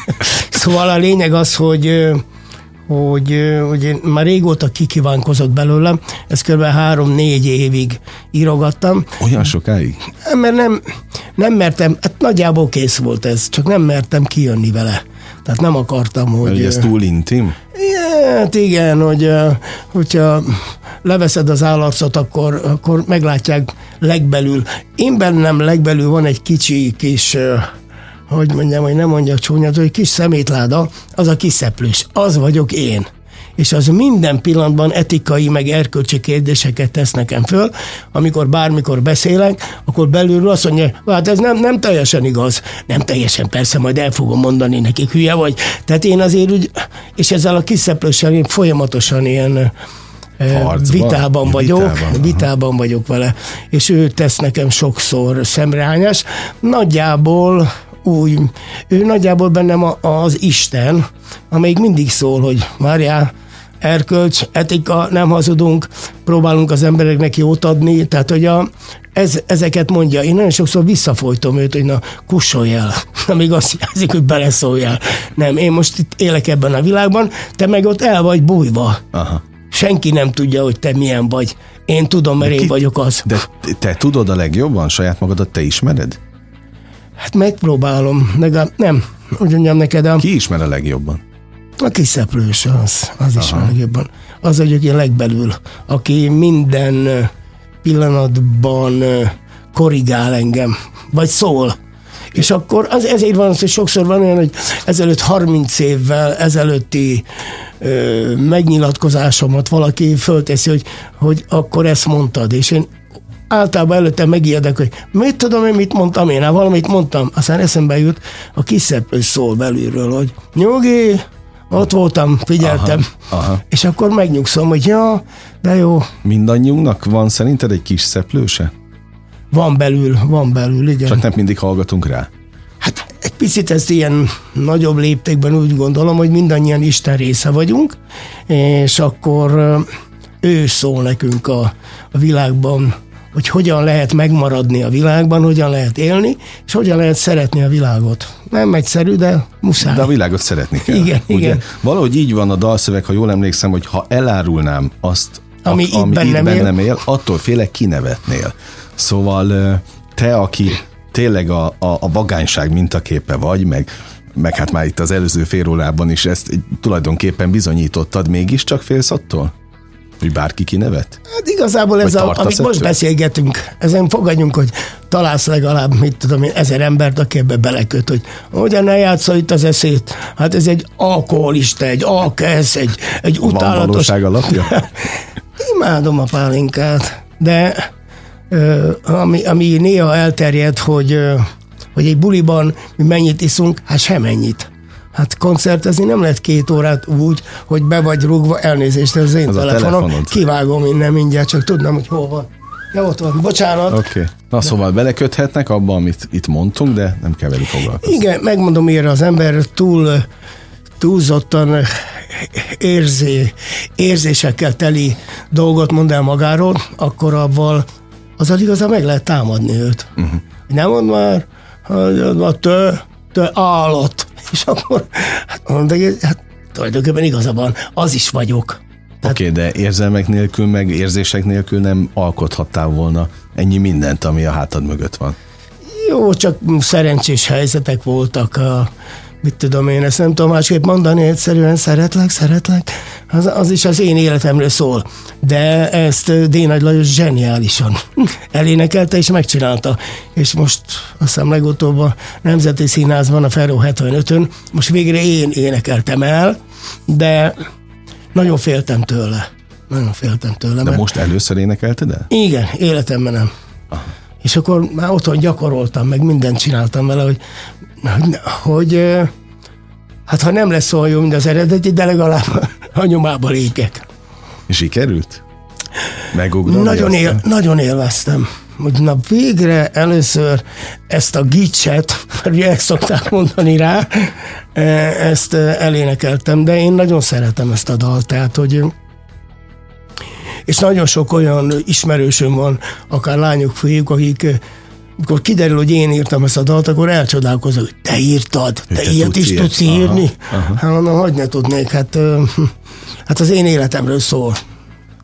*laughs* szóval a lényeg az, hogy hogy, hogy én már régóta kikívánkozott belőlem, ezt kb. három-négy évig írogattam. Olyan sokáig? Mert nem, nem mertem, hát nagyjából kész volt ez, csak nem mertem kijönni vele. Tehát nem akartam, hogy... Ez túl intim? Hát igen, hogy hogyha leveszed az állarcot, akkor, akkor meglátják legbelül. Én bennem legbelül van egy kicsi kis hogy mondjam, hogy nem mondja csúnyát, hogy kis szemétláda, az a kiszeplős. Az vagyok én és az minden pillanatban etikai, meg erkölcsi kérdéseket tesz nekem föl. Amikor bármikor beszélek, akkor belülről azt mondja, hát ez nem, nem teljesen igaz. Nem teljesen, persze, majd el fogom mondani nekik, hülye vagy. Tehát én azért úgy, és ezzel a kiszeplőssel én folyamatosan ilyen Harcban, vitában vagyok, vitában, vitában vagyok vele, és ő tesz nekem sokszor szemrehányás. Nagyjából úgy, ő nagyjából bennem az Isten, amelyik mindig szól, hogy várjál, erkölcs, etika, nem hazudunk, próbálunk az embereknek jót adni, tehát hogy a, ez, ezeket mondja. Én nagyon sokszor visszafolytom őt, hogy na, kussolj el. *laughs* Amíg azt jelzik, hogy beleszóljál. Nem, én most itt élek ebben a világban, te meg ott el vagy bújva. Aha. Senki nem tudja, hogy te milyen vagy. Én tudom, mert de ki, én vagyok az. De te tudod a legjobban saját magadat, te ismered? Hát megpróbálom, legalább nem. Úgy mondjam neked. A... Ki ismer a legjobban? A kiszeplős az, az is van jobban. Az vagyok én legbelül, aki minden pillanatban korrigál engem, vagy szól. És akkor az, ezért van az, hogy sokszor van olyan, hogy ezelőtt 30 évvel ezelőtti ö, megnyilatkozásomat valaki fölteszi, hogy, hogy akkor ezt mondtad, és én általában előtte megijedek, hogy mit tudom én, mit mondtam én, hát valamit mondtam, aztán eszembe jut, a kiszeplős szól belülről, hogy nyugi, ott voltam, figyeltem, aha, aha. és akkor megnyugszom, hogy ja, de jó. Mindannyiunknak van szerinted egy kis szeplőse? Van belül, van belül, igen. Csak nem mindig hallgatunk rá. Hát egy picit ezt ilyen nagyobb léptékben úgy gondolom, hogy mindannyian Isten része vagyunk, és akkor ő szól nekünk a, a világban hogy hogyan lehet megmaradni a világban, hogyan lehet élni, és hogyan lehet szeretni a világot. Nem egyszerű, de muszáj. De a világot szeretni kell. Igen, ugye? igen. Valahogy így van a dalszöveg, ha jól emlékszem, hogy ha elárulnám azt, Ami a, itt ami bennem itt él. bennem él, attól félek kinevetnél. Szóval te, aki tényleg a, a, a vagányság mintaképe vagy, meg meg hát már itt az előző fél órában is ezt tulajdonképpen bizonyítottad, mégiscsak félsz attól? Hogy bárki kinevet? Hát igazából ez, a, amit most beszélgetünk, ezen fogadjunk, hogy találsz legalább, mit tudom én, ezer embert, aki ebbe beleköt, hogy hogyan ne játsza itt az eszét. Hát ez egy alkoholista, egy alkesz, egy, egy Van utálatos... valóság alapja? *laughs* Imádom a pálinkát, de ö, ami, ami néha elterjed, hogy, ö, hogy egy buliban mi mennyit iszunk, hát semennyit. Hát koncertezni nem lehet két órát úgy, hogy be vagy rúgva, elnézést, ez az én Az a telefonom, kivágom innen mindjárt, csak tudnám, hogy hol van. Ja, ott van, bocsánat. Oké. Okay. Na szóval beleköthetnek abba, amit itt mondtunk, de nem kell velük foglalkozni. Igen, megmondom, miért az ember túl túlzottan érzé, érzésekkel teli dolgot mond el magáról, akkor abval azzal igazán meg lehet támadni őt. Uh-huh. Nem mond már, hogy te, te állat. És akkor hát, mondom, hogy hát tulajdonképpen igazabban az is vagyok. Oké, okay, de érzelmek nélkül, meg érzések nélkül nem alkothattál volna ennyi mindent, ami a hátad mögött van. Jó, csak szerencsés helyzetek voltak. Mit tudom én, ezt nem tudom másképp mondani, egyszerűen szeretlek, szeretlek. Az, az is az én életemről szól. De ezt D. Nagy Lajos zseniálisan *laughs* elénekelte és megcsinálta. És most azt hiszem legutóbb a Nemzeti Színházban, a Ferro 75-ön, most végre én énekeltem el, de nagyon féltem tőle. Nagyon féltem tőle. De mert- most először énekelted el? igen, életemben nem. És akkor már otthon gyakoroltam, meg mindent csináltam vele, hogy, hogy, hát ha nem lesz olyan jó, mint az eredeti, de legalább *laughs* a nyomába lépjek. Sikerült? Megugrani Nagyon, él, nagyon élveztem. Hogy na végre először ezt a gicset, mert *laughs* ugye ezt szokták mondani rá, e, ezt elénekeltem, de én nagyon szeretem ezt a dalt, tehát hogy és nagyon sok olyan ismerősöm van, akár lányok, fiúk, akik eh, mikor kiderül, hogy én írtam ezt a dalt, akkor elcsodálkozok, hogy te írtad, te, te ilyet tudsz is ilyet? tudsz Aha, írni. Hát mondom, hogy ne tudnék, hát, ö, *laughs* hát az én életemről szól.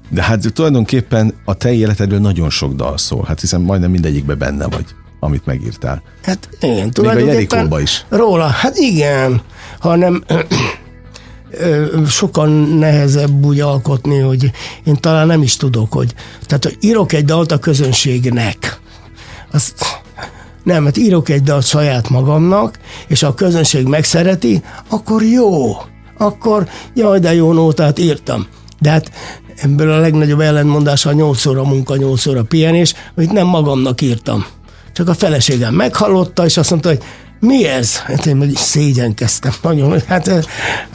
De hát tulajdonképpen a te életedről nagyon sok dal szól, hát hiszen majdnem mindegyikben benne vagy, amit megírtál. Hát igen, Még a tulajdonképpen Jerikóba is. Róla, hát igen, hanem *clears throat* ö, sokkal nehezebb úgy alkotni, hogy én talán nem is tudok, hogy tehát hogy írok egy dalt a közönségnek, azt nem, hát írok egy dalt saját magamnak, és a közönség megszereti, akkor jó, akkor jaj, de jó nótát írtam. De hát ebből a legnagyobb ellentmondása a 8 óra munka, 8 óra pihenés, hogy nem magamnak írtam. Csak a feleségem meghallotta, és azt mondta, hogy mi ez? Hát én meg is szégyenkeztem nagyon, hogy hát, ez-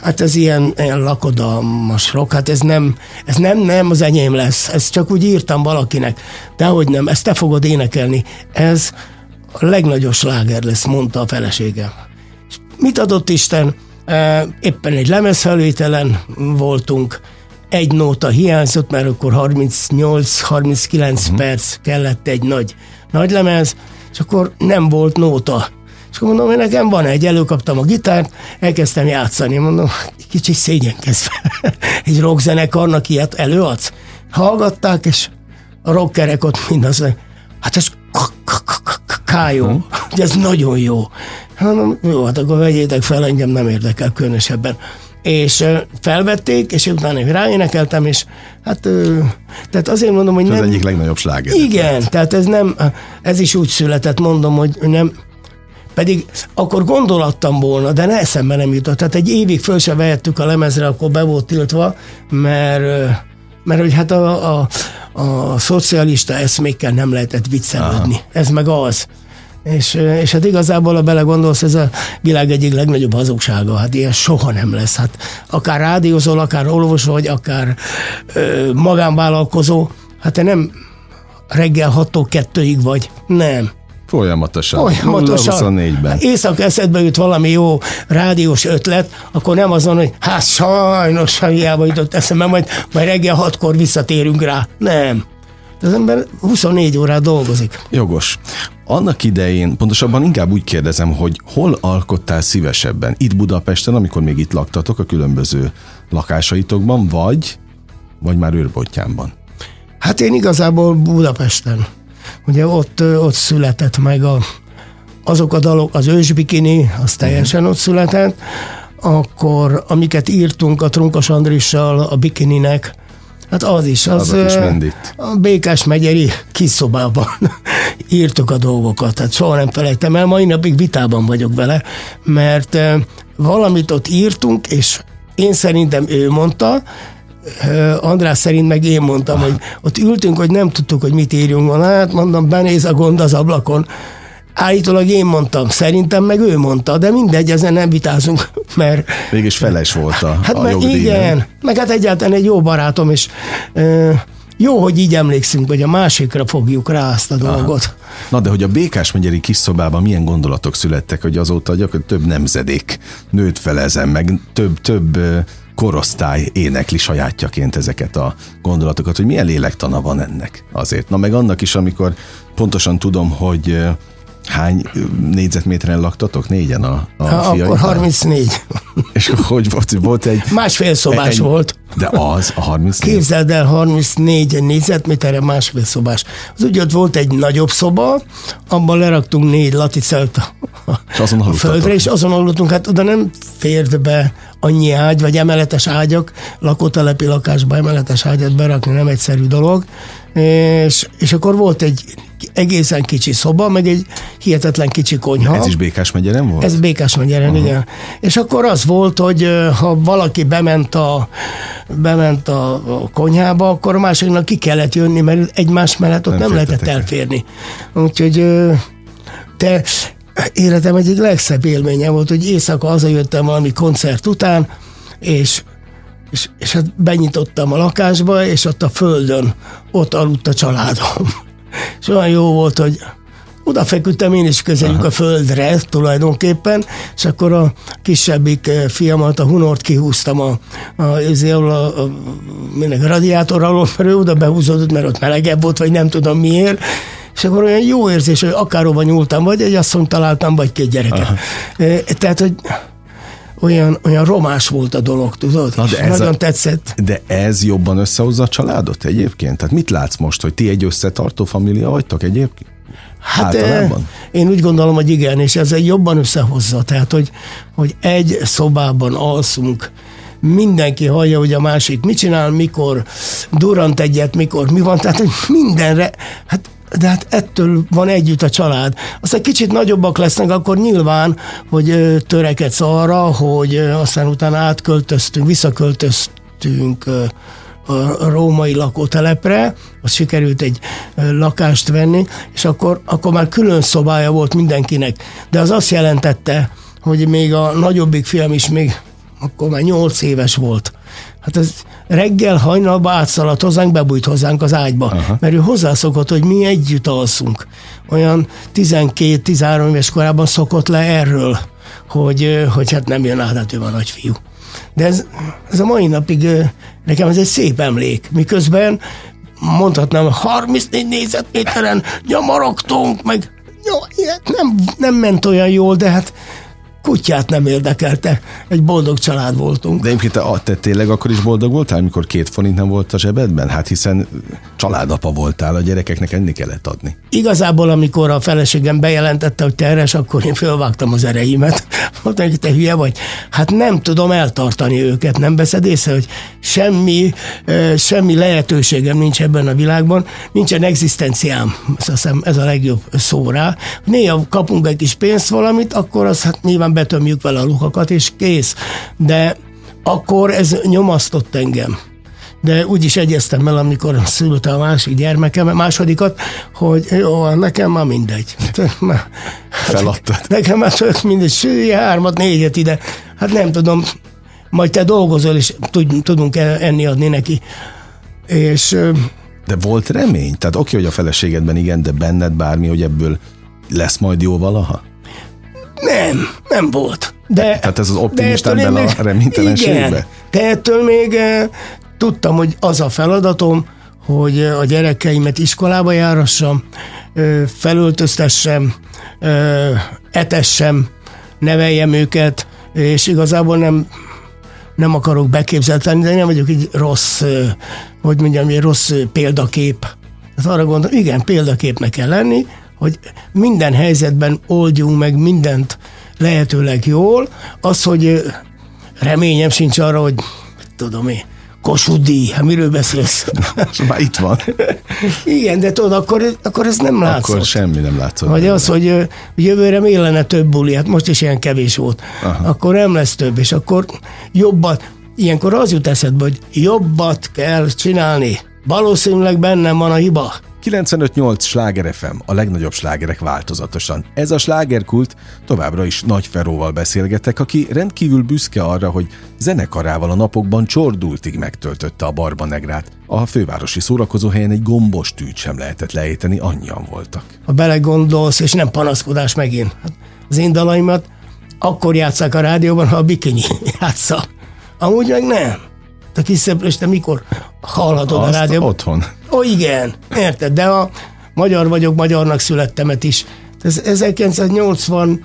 hát ez ilyen, ilyen lakodalmas rock, hát ez nem, ez nem, nem az enyém lesz, ezt csak úgy írtam valakinek, de hogy nem, ezt te fogod énekelni, ez a legnagyobb sláger lesz, mondta a feleségem. És mit adott Isten? E, Éppen egy lemezfelvételen voltunk, egy nóta hiányzott, mert akkor 38-39 uh-huh. perc kellett egy nagy, nagy lemez, és akkor nem volt nóta. És akkor mondom, hogy nekem van egy, előkaptam a gitárt, elkezdtem játszani, mondom, kicsit szégyenkezve. *laughs* egy rockzenekarnak ilyet előadsz? Hallgatták, és a rockerek ott mind azt mondják, hát ez kájó, hogy ez nagyon jó. Mondom, jó, hát akkor vegyétek fel, engem nem érdekel különösebben. És felvették, és utána ráénekeltem, és hát, tehát azért mondom, hogy Ez nem... az egyik legnagyobb sláger. Igen, tehát ez nem, ez is úgy született, mondom, hogy nem, pedig akkor gondolattam volna, de ne eszembe nem jutott. Tehát egy évig föl se vehettük a lemezre, akkor be volt tiltva, mert, mert hogy hát a, a, a szocialista eszmékkel nem lehetett viccelődni. Ez meg az. És, és hát igazából, ha belegondolsz, ez a világ egyik legnagyobb hazugsága. Hát ilyen soha nem lesz. Hát akár rádiózol, akár olvos vagy, akár ö, magánvállalkozó, hát te nem reggel 6-tól 2-ig vagy. Nem. Folyamatosan. Folyamatosan. 24-ben. Hát éjszaka eszedbe jut valami jó rádiós ötlet, akkor nem az van, hogy hát sajnos, ha hiába jutott eszembe, majd, majd reggel hatkor visszatérünk rá. Nem. Az ember 24 órát dolgozik. Jogos. Annak idején, pontosabban inkább úgy kérdezem, hogy hol alkottál szívesebben? Itt Budapesten, amikor még itt laktatok a különböző lakásaitokban, vagy, vagy már őrbottyánban? Hát én igazából Budapesten. Ugye ott, ott született meg a, azok a dalok, az ősbikini, az teljesen uh-huh. ott született, akkor amiket írtunk a Trunkos Andrissal a bikininek, Hát az is. Az, Azok is mind itt. A Békás megyeri kis szobában *laughs* írtuk a dolgokat, tehát soha nem felejtem el, mai napig vitában vagyok vele, mert valamit ott írtunk, és én szerintem ő mondta, András szerint meg én mondtam, hogy ott ültünk, hogy nem tudtuk, hogy mit írjunk volna. Hát mondom, benéz a gond az ablakon. Állítólag én mondtam, szerintem meg ő mondta, de mindegy, ezen nem vitázunk, *laughs* mert... Mégis feles volt a, hát a mert Igen, meg hát egyáltalán egy jó barátom, és ö, jó, hogy így emlékszünk, hogy a másikra fogjuk rá azt a dolgot. Aha. Na de hogy a Békás megyeri kis szobában milyen gondolatok születtek, hogy azóta gyakorlatilag több nemzedék nőtt fel ezen, meg több, több korosztály énekli sajátjaként ezeket a gondolatokat, hogy milyen lélektana van ennek azért. Na meg annak is, amikor pontosan tudom, hogy Hány négyzetméteren laktatok? Négyen a, a ha, Akkor 34. És hogy volt? Volt egy... Másfél szobás egy, volt. De az, a 34? Képzeld el, 34 négyzetméterre másfél szobás. Az úgy ott volt egy nagyobb szoba, abban leraktunk négy laticelt a, és azon a földre, és azon aludtunk. Hát oda nem fért be annyi ágy, vagy emeletes ágyak, lakótelepi lakásba emeletes ágyat berakni nem egyszerű dolog, és, és akkor volt egy egészen kicsi szoba, meg egy hihetetlen kicsi konyha. Ez is Békás megyeren volt? Ez Békás megyeren, uh-huh. igen. És akkor az volt, hogy ha valaki bement a, bement a konyhába, akkor a másiknak ki kellett jönni, mert egymás mellett ott nem, nem lehetett elférni. Úgyhogy te életem egyik legszebb élménye volt, hogy éjszaka hazajöttem valami koncert után, és és, és hát benyitottam a lakásba, és ott a földön, ott aludt a családom. *laughs* És olyan jó volt, hogy oda feküdtem én is közeljük Aha. a földre tulajdonképpen, és akkor a kisebbik eh, fiamat, a Hunort kihúztam a, a, a, a, a, a radiátor alól, mert ő oda behúzódott, mert ott melegebb volt, vagy nem tudom miért, és akkor olyan jó érzés, hogy akárhova nyúltam, vagy egy asszonyt találtam, vagy két gyereket. Aha. Eh, tehát, hogy olyan, olyan romás volt a dolog, tudod? Na de ez Nagyon a, tetszett. De ez jobban összehozza a családot egyébként? Tehát mit látsz most, hogy ti egy összetartó família vagytok egyébként? Hát Általában? én úgy gondolom, hogy igen, és ez egy jobban összehozza. Tehát, hogy, hogy egy szobában alszunk, mindenki hallja, hogy a másik mit csinál, mikor durant egyet, mikor mi van, tehát hogy mindenre, hát de hát ettől van együtt a család. Aztán kicsit nagyobbak lesznek, akkor nyilván, hogy törekedsz arra, hogy aztán utána átköltöztünk, visszaköltöztünk a római lakótelepre, az sikerült egy lakást venni, és akkor, akkor már külön szobája volt mindenkinek. De az azt jelentette, hogy még a nagyobbik fiam is még akkor már nyolc éves volt. Hát ez reggel hajnalba átszaladt hozzánk, bebújt hozzánk az ágyba, Aha. mert ő hozzászokott, hogy mi együtt alszunk. Olyan 12-13 éves korában szokott le erről, hogy, hogy hát nem jön át, hát ő van nagyfiú. De ez, ez a mai napig nekem ez egy szép emlék, miközben mondhatnám, 34 négyzetméteren nyamarogtunk, meg jó, nem, nem ment olyan jól, de hát kutyát nem érdekelte. Egy boldog család voltunk. De egyébként te, te tényleg akkor is boldog voltál, amikor két forint nem volt a zsebedben? Hát hiszen családapa voltál, a gyerekeknek enni kellett adni. Igazából, amikor a feleségem bejelentette, hogy terhes, akkor én fölvágtam az ereimet. *laughs* Mondtam, hogy te hülye vagy. Hát nem tudom eltartani őket, nem veszed észre, hogy semmi, semmi lehetőségem nincs ebben a világban, nincsen egzisztenciám, azt hiszem ez a legjobb szó rá. Néha kapunk egy kis pénzt valamit, akkor az hát nyilván betömjük vele a lukakat, és kész. De akkor ez nyomasztott engem de úgy is egyeztem el, amikor szülte a másik gyermekem, a másodikat, hogy jó, nekem már mindegy. *laughs* Feladtad. Nekem már csak mindegy, sülj, hármat, négyet ide. Hát nem tudom, majd te dolgozol, és tudunk enni adni neki. És de volt remény? Tehát oké, hogy a feleségedben igen, de benned bármi, hogy ebből lesz majd jó valaha? Nem, nem volt. De, Tehát ez az optimista ember a reménytelenségbe? Igen, de ettől még eh, tudtam, hogy az a feladatom, hogy a gyerekeimet iskolába járassam, felöltöztessem, etessem, neveljem őket, és igazából nem, nem akarok beképzelt lenni, de nem vagyok egy rossz, hogy mondjam, egy rossz példakép. Tehát arra gondolom, igen, példaképnek kell lenni, hogy minden helyzetben oldjunk meg mindent lehetőleg jól. Az, hogy reményem sincs arra, hogy tudom én, Kossuth hát miről beszélsz? *laughs* Már itt van. *laughs* Igen, de tudod, akkor, akkor ez nem látszott. Akkor semmi nem látszott. Vagy az, hogy jövőre mi lenne több buli, hát most is ilyen kevés volt. Aha. Akkor nem lesz több, és akkor jobbat, ilyenkor az jut eszedbe, hogy jobbat kell csinálni. Valószínűleg bennem van a hiba. 95-8 Sláger FM, a legnagyobb slágerek változatosan. Ez a slágerkult, továbbra is Nagy Feróval beszélgetek, aki rendkívül büszke arra, hogy zenekarával a napokban csordultig megtöltötte a Barba Negrát. A fővárosi szórakozóhelyen egy gombos tűt sem lehetett leéteni, annyian voltak. Ha belegondolsz, és nem panaszkodás megint, hát az én dalaimat akkor játszák a rádióban, ha a bikini *laughs* játsza. Amúgy meg nem. Te kis te mikor hallhatod Azt a rádióban? otthon. Ó, igen, érted, de a magyar vagyok, magyarnak születtemet is. Ez 1980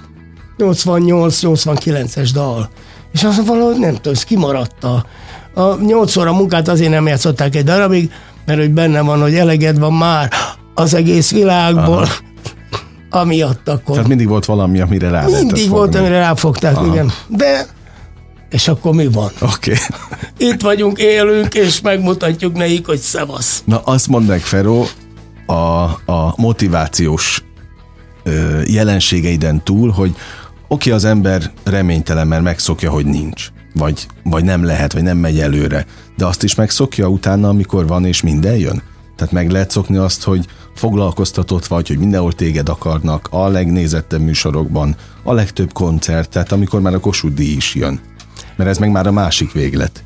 88-89-es dal. És az valahogy nem tudom, ez kimaradta. A nyolc óra munkát azért nem játszották egy darabig, mert hogy benne van, hogy eleged van már az egész világból, Aha. *laughs* amiatt akkor. Tehát mindig volt valami, amire rá Mindig volt, amire ráfogták, Aha. igen. De és akkor mi van? Oké. Okay. *laughs* Itt vagyunk, élünk, és megmutatjuk nekik, hogy szevasz. Na azt mondd meg, Feró, a, a motivációs ö, jelenségeiden túl, hogy oké, okay, az ember reménytelen, mert megszokja, hogy nincs, vagy, vagy nem lehet, vagy nem megy előre, de azt is megszokja utána, amikor van, és minden jön? Tehát meg lehet szokni azt, hogy foglalkoztatott vagy, hogy mindenhol téged akarnak, a legnézettebb műsorokban, a legtöbb koncert, tehát amikor már a Kossuth is jön. Mert ez meg már a másik véglet.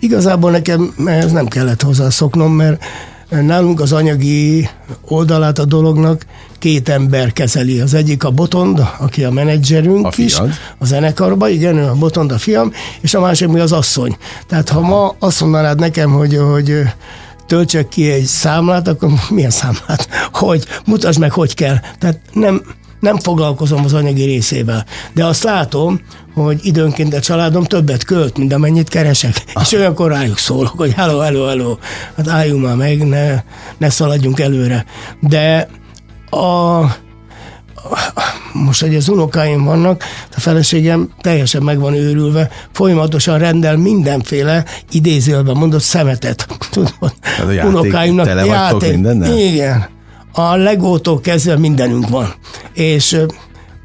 Igazából nekem ez nem kellett hozzászoknom, mert nálunk az anyagi oldalát a dolognak két ember kezeli. Az egyik a Botond, aki a menedzserünk a is, a zenekarban, igen, ő a Botond a fiam, és a másik mi az asszony. Tehát ha ma azt mondanád nekem, hogy, hogy töltsek ki egy számlát, akkor milyen számlát? *laughs* Hogy mutasd meg, hogy kell. Tehát nem, nem foglalkozom az anyagi részével. De azt látom, hogy időnként a családom többet költ, mint amennyit keresek. Ah. És olyankor rájuk szólok, hogy hello, hello, hello, hát álljunk már meg, ne, ne szaladjunk előre. De a, most, hogy az unokáim vannak, a feleségem teljesen meg van őrülve, folyamatosan rendel mindenféle idézőben mondott szemetet. *laughs* Tudod, hát a játék, unokáimnak tele játék. mindennel? Igen a legótól kezdve mindenünk van. És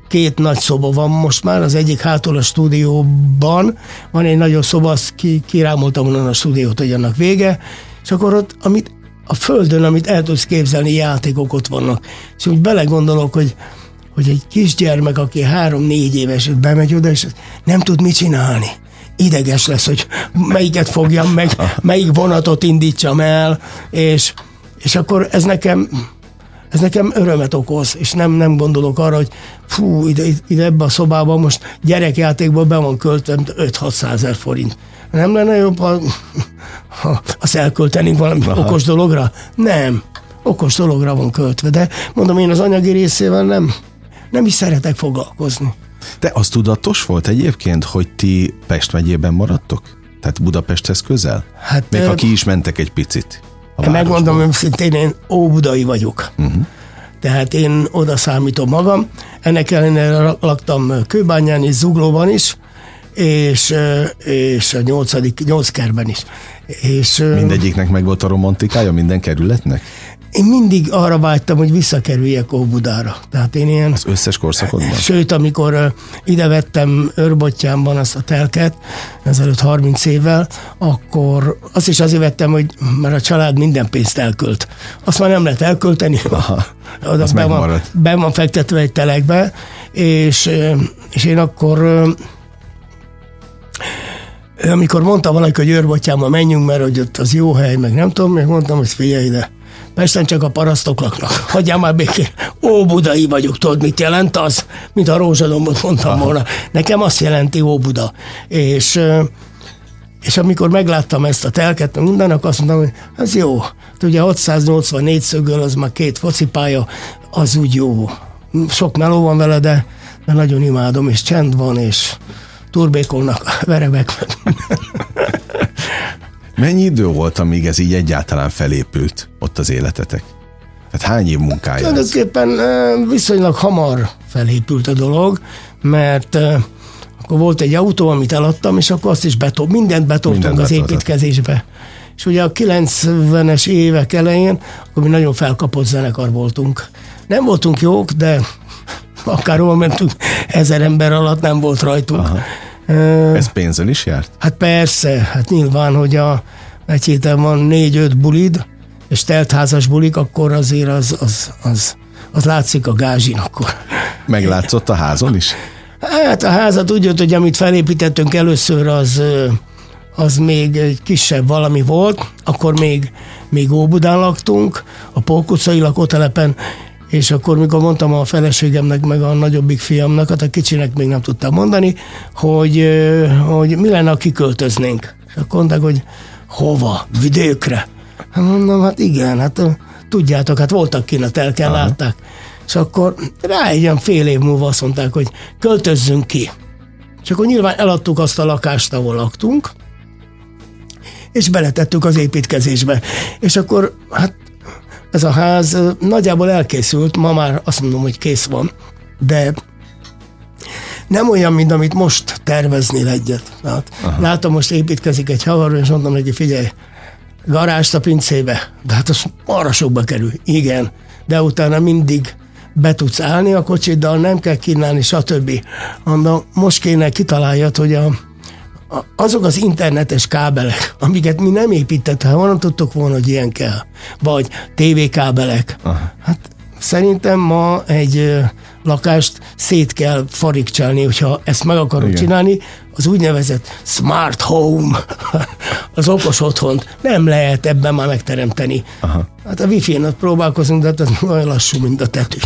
két nagy szoba van most már, az egyik hátul a stúdióban, van egy nagyon szoba, azt ki, kirámoltam onnan a stúdiót, hogy annak vége, és akkor ott, amit a földön, amit el tudsz képzelni, játékok ott vannak. És úgy belegondolok, hogy, hogy egy kisgyermek, aki három-négy éves, bemegy oda, és nem tud mit csinálni. Ideges lesz, hogy melyiket fogjam meg, melyik vonatot indítsam el, és, és akkor ez nekem ez nekem örömet okoz, és nem, nem gondolok arra, hogy fú, ide, ide ebbe a szobában most gyerekjátékból be van költve 5-600 ezer forint. Nem lenne jobb, ha, ha azt elköltenénk valami Aha. okos dologra? Nem, okos dologra van költve, de mondom, én az anyagi részével nem, nem is szeretek foglalkozni. De az tudatos volt egyébként, hogy ti Pest megyében maradtok? Tehát Budapesthez közel? Hát, Még ha ki is mentek egy picit. Én megmondom őszintén, én óbudai vagyok. Uh-huh. Tehát én oda számítom magam. Ennek ellenére laktam Kőbányán és Zuglóban is, és, és a nyolcadik, nyolc kerben is. És, Mindegyiknek meg volt a romantikája, minden kerületnek? Én mindig arra vágytam, hogy visszakerüljek Óbudára. Tehát én ilyen... Az összes korszakodban? Sőt, amikor ide vettem Őrbottyámban azt a telket, ezelőtt 30 évvel, akkor azt is azért vettem, hogy mert a család minden pénzt elkölt. Azt már nem lehet elkölteni. Aha, *laughs* Oda az be van, be van fektetve egy telekbe, és, és én akkor amikor mondta valaki, hogy Őrbottyámba menjünk, mert hogy ott az jó hely, meg nem tudom, még mondtam, hogy figyelj ide, Pesten csak a parasztok laknak. Hagyjál már békén. Ó, budai vagyok, tudod, mit jelent az? Mint a rózsadombot mondtam Aha. volna. Nekem azt jelenti Ó, Buda. És és amikor megláttam ezt a telket, mindennek azt mondtam, hogy ez jó, Hát ugye 684 szögöl, az már két focipálya, az úgy jó. Sok meló van vele, de, de nagyon imádom, és csend van, és turbékolnak verebek. *laughs* Mennyi idő volt, amíg ez így egyáltalán felépült ott az életetek? Tehát hány év munkája? Tulajdonképpen viszonylag hamar felépült a dolog, mert akkor volt egy autó, amit eladtam, és akkor azt is betol, mindent betoltunk mindent az építkezésbe. És ugye a 90-es évek elején, akkor mi nagyon felkapott zenekar voltunk. Nem voltunk jók, de akárhol mentünk, ezer ember alatt nem volt rajtunk. Aha. Ez pénzzel is járt? Hát persze, hát nyilván, hogy a egy héten van négy-öt bulid, és teltházas bulik, akkor azért az, az, az, az látszik a gázsin akkor. Meglátszott a házon is? Hát a házat úgy jött, hogy amit felépítettünk először, az, az még egy kisebb valami volt, akkor még, még Óbudán laktunk, a Pókucai lakótelepen, és akkor, mikor mondtam a feleségemnek, meg a nagyobbik fiamnak, hát a kicsinek még nem tudtam mondani, hogy, hogy mi lenne, ha kiköltöznénk. És akkor mondták, hogy hova? Vidékre? Hát mondom, hát igen, hát tudjátok, hát voltak kint, el kell látták. És akkor rá egy olyan fél év múlva azt mondták, hogy költözzünk ki. És akkor nyilván eladtuk azt a lakást, ahol laktunk, és beletettük az építkezésbe. És akkor hát ez a ház nagyjából elkészült, ma már azt mondom, hogy kész van, de nem olyan, mint amit most terveznél egyet. Hát, látom, most építkezik egy havar, és mondtam neki, figyelj, garást a pincébe, de hát az arra sokba kerül. Igen, de utána mindig be tudsz állni a kocsiddal, nem kell kínálni, stb. Mondom, most kéne kitaláljad, hogy a, azok az internetes kábelek, amiket mi nem építettünk, honnan tudtok volna, hogy ilyen kell? Vagy tévékábelek. Aha. Hát szerintem ma egy lakást szét kell farigcsálni, hogyha ezt meg akarok Igen. csinálni, az úgynevezett smart home, *laughs* az okos otthont nem lehet ebben már megteremteni. Aha. Hát a wifi-n próbálkozunk, de hát ez olyan lassú, mint a tető.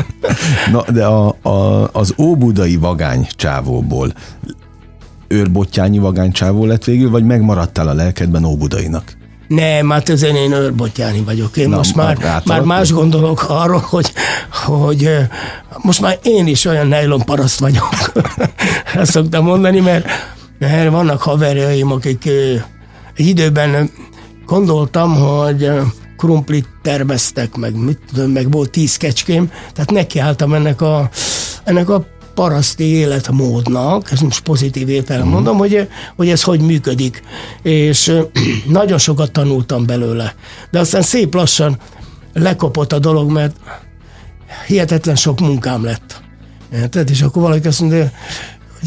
*laughs* Na, de a, a, az óbudai vagány csávóból őrbottyányi vagány csávó lett végül, vagy megmaradtál a lelkedben óbudainak? Nem, hát ezen én őrbottyáni vagyok. Én Na, most már, már más gondolok arról, hogy, hogy most már én is olyan nejlon paraszt vagyok. *laughs* Ezt szoktam mondani, mert, mert vannak haverjaim, akik egy időben gondoltam, hogy krumplit terveztek, meg mit tudom, meg volt tíz kecském, tehát nekiálltam ennek a, ennek a paraszti életmódnak, ezt most pozitív értelemben uh-huh. mondom, hogy, hogy ez hogy működik. És *clears throat* nagyon sokat tanultam belőle. De aztán szép lassan lekopott a dolog, mert hihetetlen sok munkám lett. Érted? És akkor valaki azt mondja,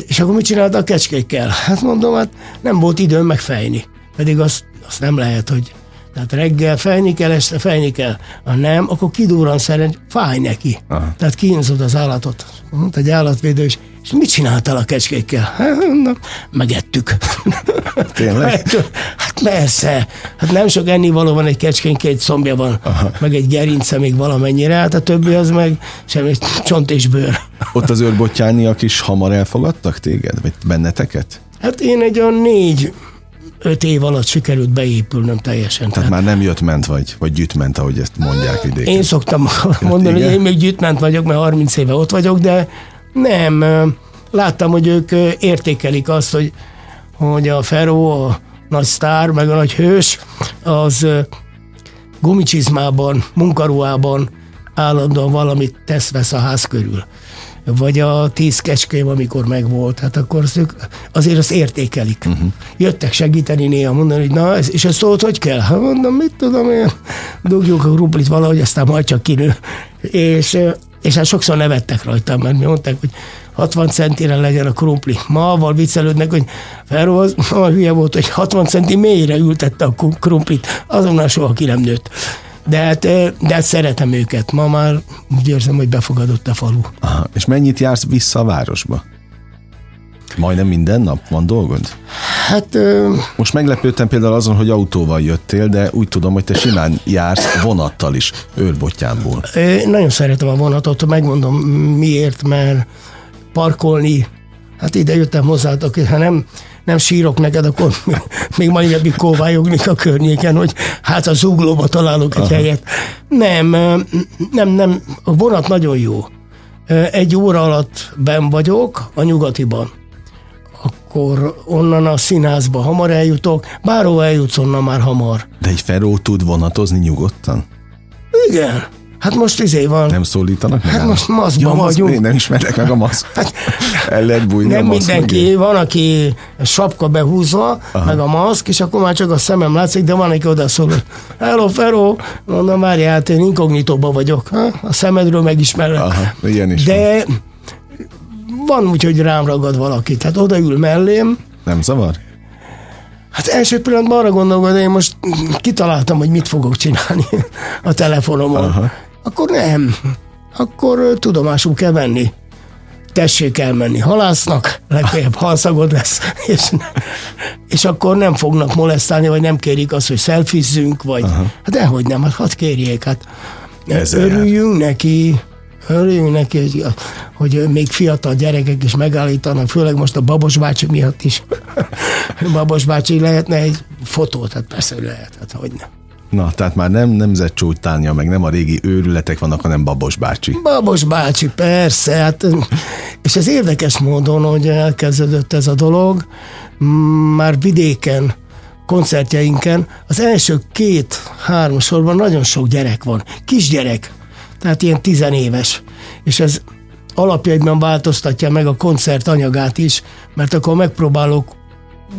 és akkor mit csinálta a kecskékkel? Hát mondom, hát nem volt időm megfejni. Pedig azt, azt nem lehet, hogy tehát reggel fejni kell, este fejni kell. Ha nem, akkor kidúran szerint fáj neki. Aha. Tehát kínzod az állatot. Mondta egy állatvédő is, és mit csináltál a kecskékkel? *laughs* Hát, na, megettük. *laughs* Tényleg? Hát, *laughs* hát persze. Hát nem sok ennivaló van egy kecskén, egy szombja van, Aha. meg egy gerince még valamennyire, hát a többi az meg semmi csont és bőr. Ott az őrbottyániak is hamar elfogadtak téged, vagy benneteket? Hát én egy olyan négy öt év alatt sikerült beépülnöm teljesen. Tehát, tehát már nem jött-ment vagy, vagy gyűjtment, ahogy ezt mondják vidéken. Én szoktam *laughs* mondani, hogy én még gyűjtment vagyok, mert 30 éve ott vagyok, de nem. Láttam, hogy ők értékelik azt, hogy, hogy a Feró, a nagy sztár, meg a nagy hős, az gumicsizmában, munkaruhában állandóan valamit tesz-vesz a ház körül vagy a tíz kecském, amikor megvolt, hát akkor ők azért azt értékelik. Uh-huh. Jöttek segíteni néha, mondani, hogy na, ez, és ez szólt, hogy kell? Hát mondom, mit tudom én, dugjuk a kruplit valahogy, aztán majd csak kinő. És, és hát sokszor nevettek rajtam, mert mi mondták, hogy 60 centire legyen a krumpli. Ma avval viccelődnek, hogy Ferro az *laughs* hülye volt, hogy 60 centi mélyre ültette a krumplit, azonnal soha ki nem nőtt. De hát, de hát szeretem őket. Ma már úgy érzem, hogy befogadott a falu. Aha. És mennyit jársz vissza a városba? Majdnem minden nap van dolgod? Hát... Ö... Most meglepődtem például azon, hogy autóval jöttél, de úgy tudom, hogy te simán jársz vonattal is, őrbottyánból. Én nagyon szeretem a vonatot, megmondom miért, mert parkolni, hát ide jöttem hozzátok, ha nem, nem sírok neked, akkor még, még majd jobbik kóvályognék a környéken, hogy hát a zuglóba találok egy Aha. helyet. Nem, nem, nem, a vonat nagyon jó. Egy óra alatt ben vagyok a nyugatiban akkor onnan a színházba hamar eljutok, bárhol eljutsz onnan már hamar. De egy Feró tud vonatozni nyugodtan? Igen. Hát most izé van. Nem szólítanak meg? Hát most maszkban ja, vagyunk. Én nem ismerek meg a maszk. *laughs* Hát, El lehet bújni Nem a mindenki, meg. van, aki sapka behúzva, Aha. meg a maszk, és akkor már csak a szemem látszik, de van, aki odaszól, hogy hello, Feró, mondom, várjál, hát én inkognitóban vagyok, ha? a szemedről megismerek. Aha, ilyen is de van van úgy, hogy rám ragad valaki, tehát odaül mellém. Nem zavar? Hát első pillanatban arra gondolok, hogy én most kitaláltam, hogy mit fogok csinálni *laughs* a telefonomon. Aha. Akkor nem. Akkor tudomásul kell venni. Tessék elmenni halásznak, legfeljebb halszagod lesz, *laughs* és, és akkor nem fognak molesztálni, vagy nem kérik azt, hogy szelfizzünk, vagy Aha. hát dehogy nem, hát hadd kérjék, hát Ezzel örüljünk neki, örüljünk neki, hogy, hogy még fiatal gyerekek is megállítanak, főleg most a Babos bácsi miatt is. *laughs* Babos bácsi lehetne egy fotót, hát persze, lehet, hát hogy nem. Na, tehát már nem nemzetcsújtánya, meg nem a régi őrületek vannak, hanem Babos bácsi. Babos bácsi, persze. Hát, és ez érdekes módon, hogy elkezdődött ez a dolog, már vidéken, koncertjeinken, az első két-három sorban nagyon sok gyerek van. Kisgyerek, tehát ilyen tizenéves. És ez alapjaiban változtatja meg a koncert anyagát is, mert akkor megpróbálok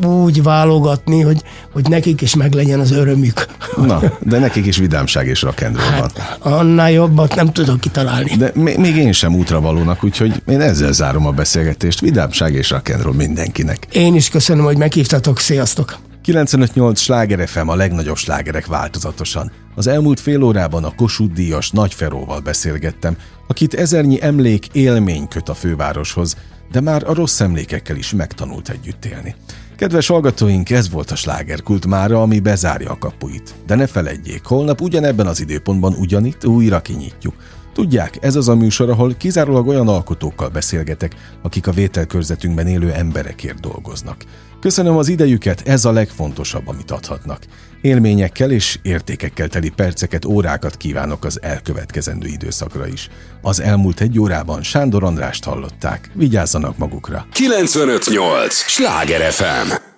úgy válogatni, hogy, hogy nekik is meglegyen az örömük. Na, de nekik is vidámság és rakendról hát, van. Annál jobbat nem tudok kitalálni. De még én sem útravalónak, úgyhogy én ezzel zárom a beszélgetést. Vidámság és rakendról mindenkinek. Én is köszönöm, hogy meghívtatok. Sziasztok! 958 sláger FM a legnagyobb slágerek változatosan. Az elmúlt fél órában a Kossuth Díjas Nagy Feróval beszélgettem, akit ezernyi emlék élmény köt a fővároshoz, de már a rossz emlékekkel is megtanult együtt élni. Kedves hallgatóink, ez volt a slágerkult mára, ami bezárja a kapuit. De ne feledjék, holnap ugyanebben az időpontban ugyanitt újra kinyitjuk. Tudják, ez az a műsor, ahol kizárólag olyan alkotókkal beszélgetek, akik a vételkörzetünkben élő emberekért dolgoznak. Köszönöm az idejüket, ez a legfontosabb, amit adhatnak. Élményekkel és értékekkel teli perceket, órákat kívánok az elkövetkezendő időszakra is. Az elmúlt egy órában Sándor Andrást hallották. Vigyázzanak magukra! 958! Sláger FM!